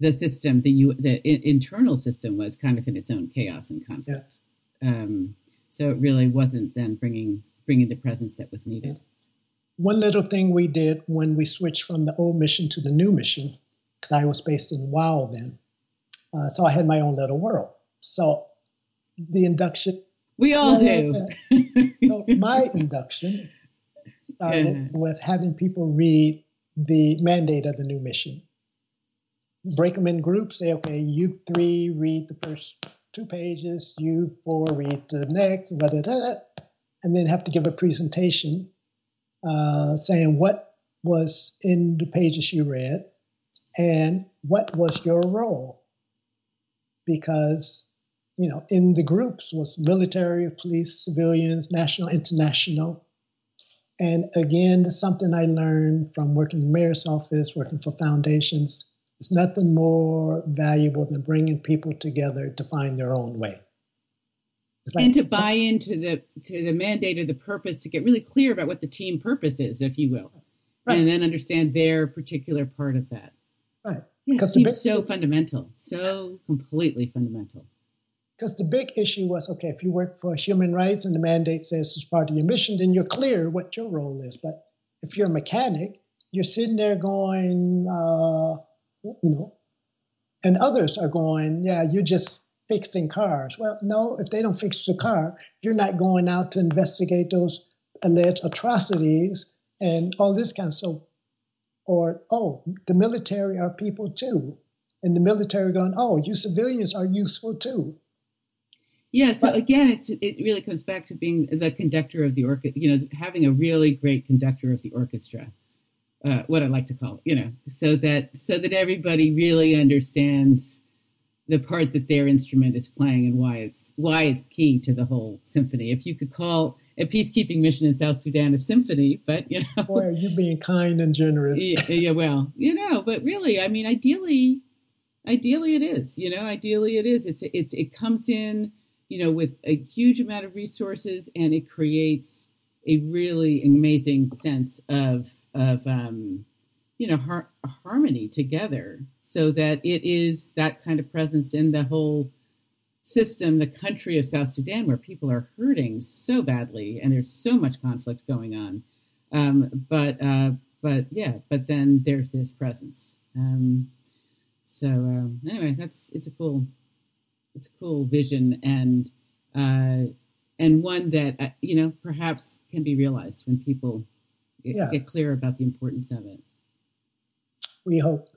S1: the system, the U, the internal system, was kind of in its own chaos and conflict. Yeah. Um, so it really wasn't then bringing bringing the presence that was needed.
S3: One little thing we did when we switched from the old mission to the new mission, because I was based in Wau then, uh, so I had my own little world. So the induction
S1: we all do.
S3: so my induction started yeah. with having people read the mandate of the new mission. Break them in groups. Say, okay, you three read the first two pages, you four read the next, blah, blah, blah, and then have to give a presentation uh, saying what was in the pages you read and what was your role. Because, you know, in the groups was military, police, civilians, national, international. And again, something I learned from working in the mayor's office, working for foundations. It's nothing more valuable than bringing people together to find their own way.
S1: Like, and to buy into the to the mandate or the purpose to get really clear about what the team purpose is, if you will, right. and then understand their particular part of that.
S3: Right.
S1: Yeah, it seems so fundamental, so completely fundamental.
S3: Because the big issue was okay, if you work for human rights and the mandate says it's part of your mission, then you're clear what your role is. But if you're a mechanic, you're sitting there going, uh, you know, and others are going, yeah, you're just fixing cars. Well, no, if they don't fix the car, you're not going out to investigate those alleged atrocities and all this kind of stuff. Or, oh, the military are people too. And the military going, oh, you civilians are useful too.
S1: Yeah, so but, again, it's it really comes back to being the conductor of the orchestra, you know, having a really great conductor of the orchestra, uh, what I like to call it, you know, so that so that everybody really understands the part that their instrument is playing and why it's why it's key to the whole symphony. If you could call a peacekeeping mission in South Sudan a symphony, but you know,
S3: boy, are you being kind and generous?
S1: yeah, yeah, well, you know, but really, I mean, ideally, ideally, it is. You know, ideally, it is. It's it's it comes in, you know, with a huge amount of resources, and it creates a really amazing sense of of um, you know har- harmony together so that it is that kind of presence in the whole system the country of south sudan where people are hurting so badly and there's so much conflict going on. Um, but uh, but yeah but then there's this presence. Um, so um, anyway that's it's a cool it's a cool vision and uh, and one that uh, you know perhaps can be realized when people yeah. get clear about the importance of it
S3: we hope.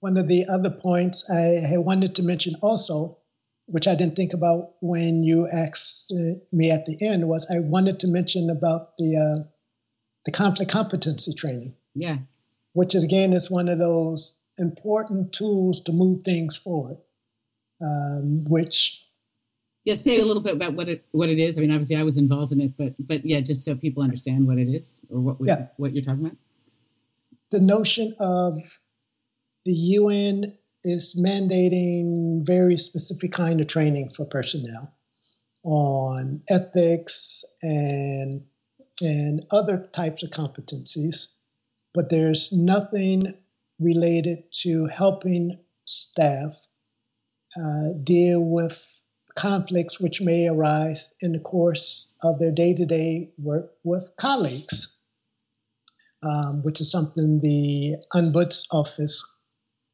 S3: One of the other points I wanted to mention also, which I didn't think about when you asked uh, me at the end, was I wanted to mention about the uh, the conflict competency training.
S1: Yeah.
S3: Which is again is one of those important tools to move things forward. Um, which
S1: yeah, say a little bit about what it what it is. I mean, obviously, I was involved in it, but but yeah, just so people understand what it is or what we, yeah. what you're talking about
S3: the notion of the UN is mandating very specific kind of training for personnel on ethics and and other types of competencies, but there's nothing related to helping staff uh, deal with conflicts which may arise in the course of their day-to-day work with colleagues um, which is something the Ombuds office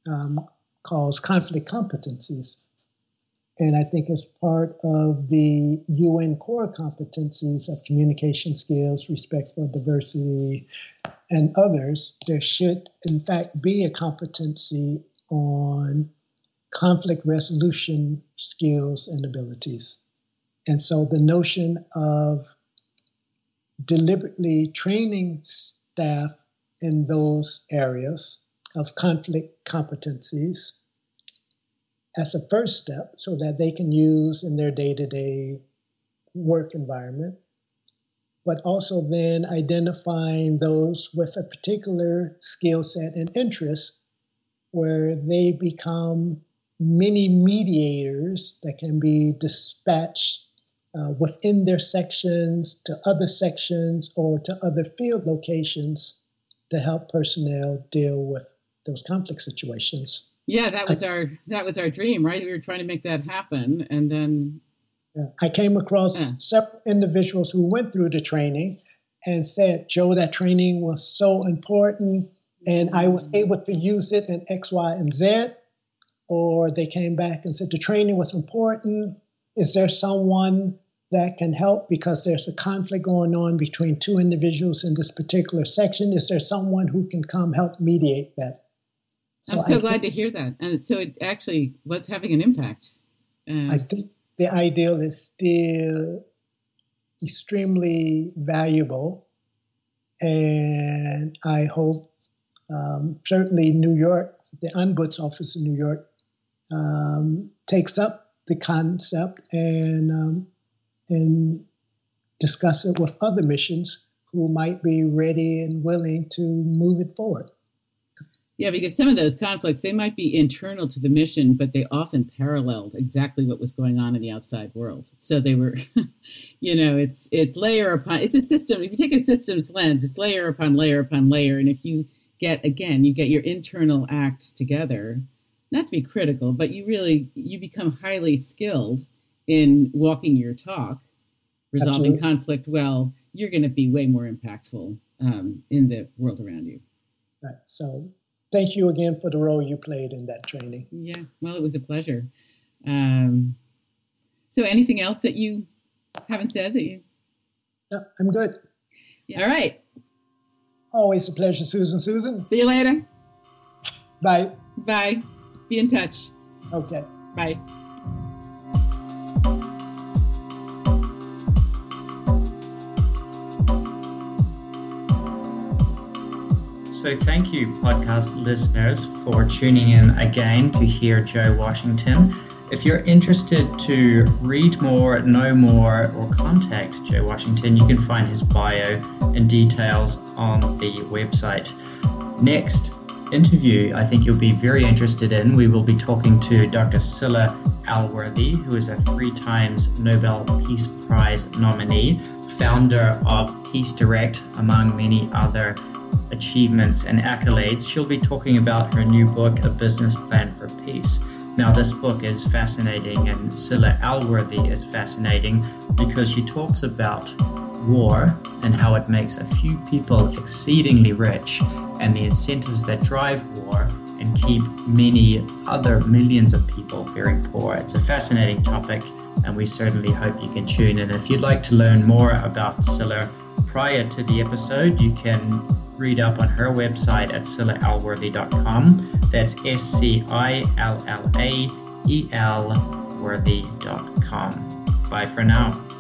S3: um, calls conflict competencies. And I think as part of the UN core competencies of communication skills, respect for diversity, and others, there should in fact be a competency on conflict resolution skills and abilities. And so the notion of deliberately training staff in those areas of conflict competencies as a first step so that they can use in their day to day work environment, but also then identifying those with a particular skill set and interest where they become mini mediators that can be dispatched uh, within their sections to other sections or to other field locations to help personnel deal with those conflict situations.
S1: Yeah, that was I, our that was our dream, right? We were trying to make that happen, and then
S3: yeah, I came across yeah. several individuals who went through the training and said, "Joe, that training was so important, and I was mm-hmm. able to use it in X, Y, and Z." Or they came back and said the training was important. Is there someone that can help because there's a conflict going on between two individuals in this particular section? Is there someone who can come help mediate that?
S1: So I'm so I glad to hear that. And so it actually was having an impact.
S3: Uh, I think the ideal is still extremely valuable. And I hope um, certainly New York, the Ombuds office in New York, um, takes up the concept and um, and discuss it with other missions who might be ready and willing to move it forward.
S1: Yeah, because some of those conflicts they might be internal to the mission, but they often paralleled exactly what was going on in the outside world. So they were, you know, it's it's layer upon it's a system. If you take a systems lens, it's layer upon layer upon layer, and if you get again, you get your internal act together. Not to be critical, but you really you become highly skilled in walking your talk, resolving Absolutely. conflict well. You're going to be way more impactful um, in the world around you.
S3: Right. So thank you again for the role you played in that training.
S1: Yeah, well, it was a pleasure. Um, so, anything else that you haven't said that you?
S3: No, I'm good.
S1: Yeah. All right.
S3: Always a pleasure, Susan. Susan.
S1: See you later.
S3: Bye.
S1: Bye. Be in touch.
S3: Okay.
S1: Bye.
S2: So, thank you, podcast listeners, for tuning in again to hear Joe Washington. If you're interested to read more, know more, or contact Joe Washington, you can find his bio and details on the website. Next interview, I think you'll be very interested in. We will be talking to Dr. Scilla Elworthy, who is a three times Nobel Peace Prize nominee, founder of Peace Direct, among many other achievements, and accolades, she'll be talking about her new book, A Business Plan for Peace. Now, this book is fascinating, and Scilla Elworthy is fascinating because she talks about war and how it makes a few people exceedingly rich and the incentives that drive war and keep many other millions of people very poor. It's a fascinating topic, and we certainly hope you can tune in. If you'd like to learn more about Scilla prior to the episode, you can read up on her website at scillaelworthy.com. That's S C I L L A E L worthy.com. Bye for now.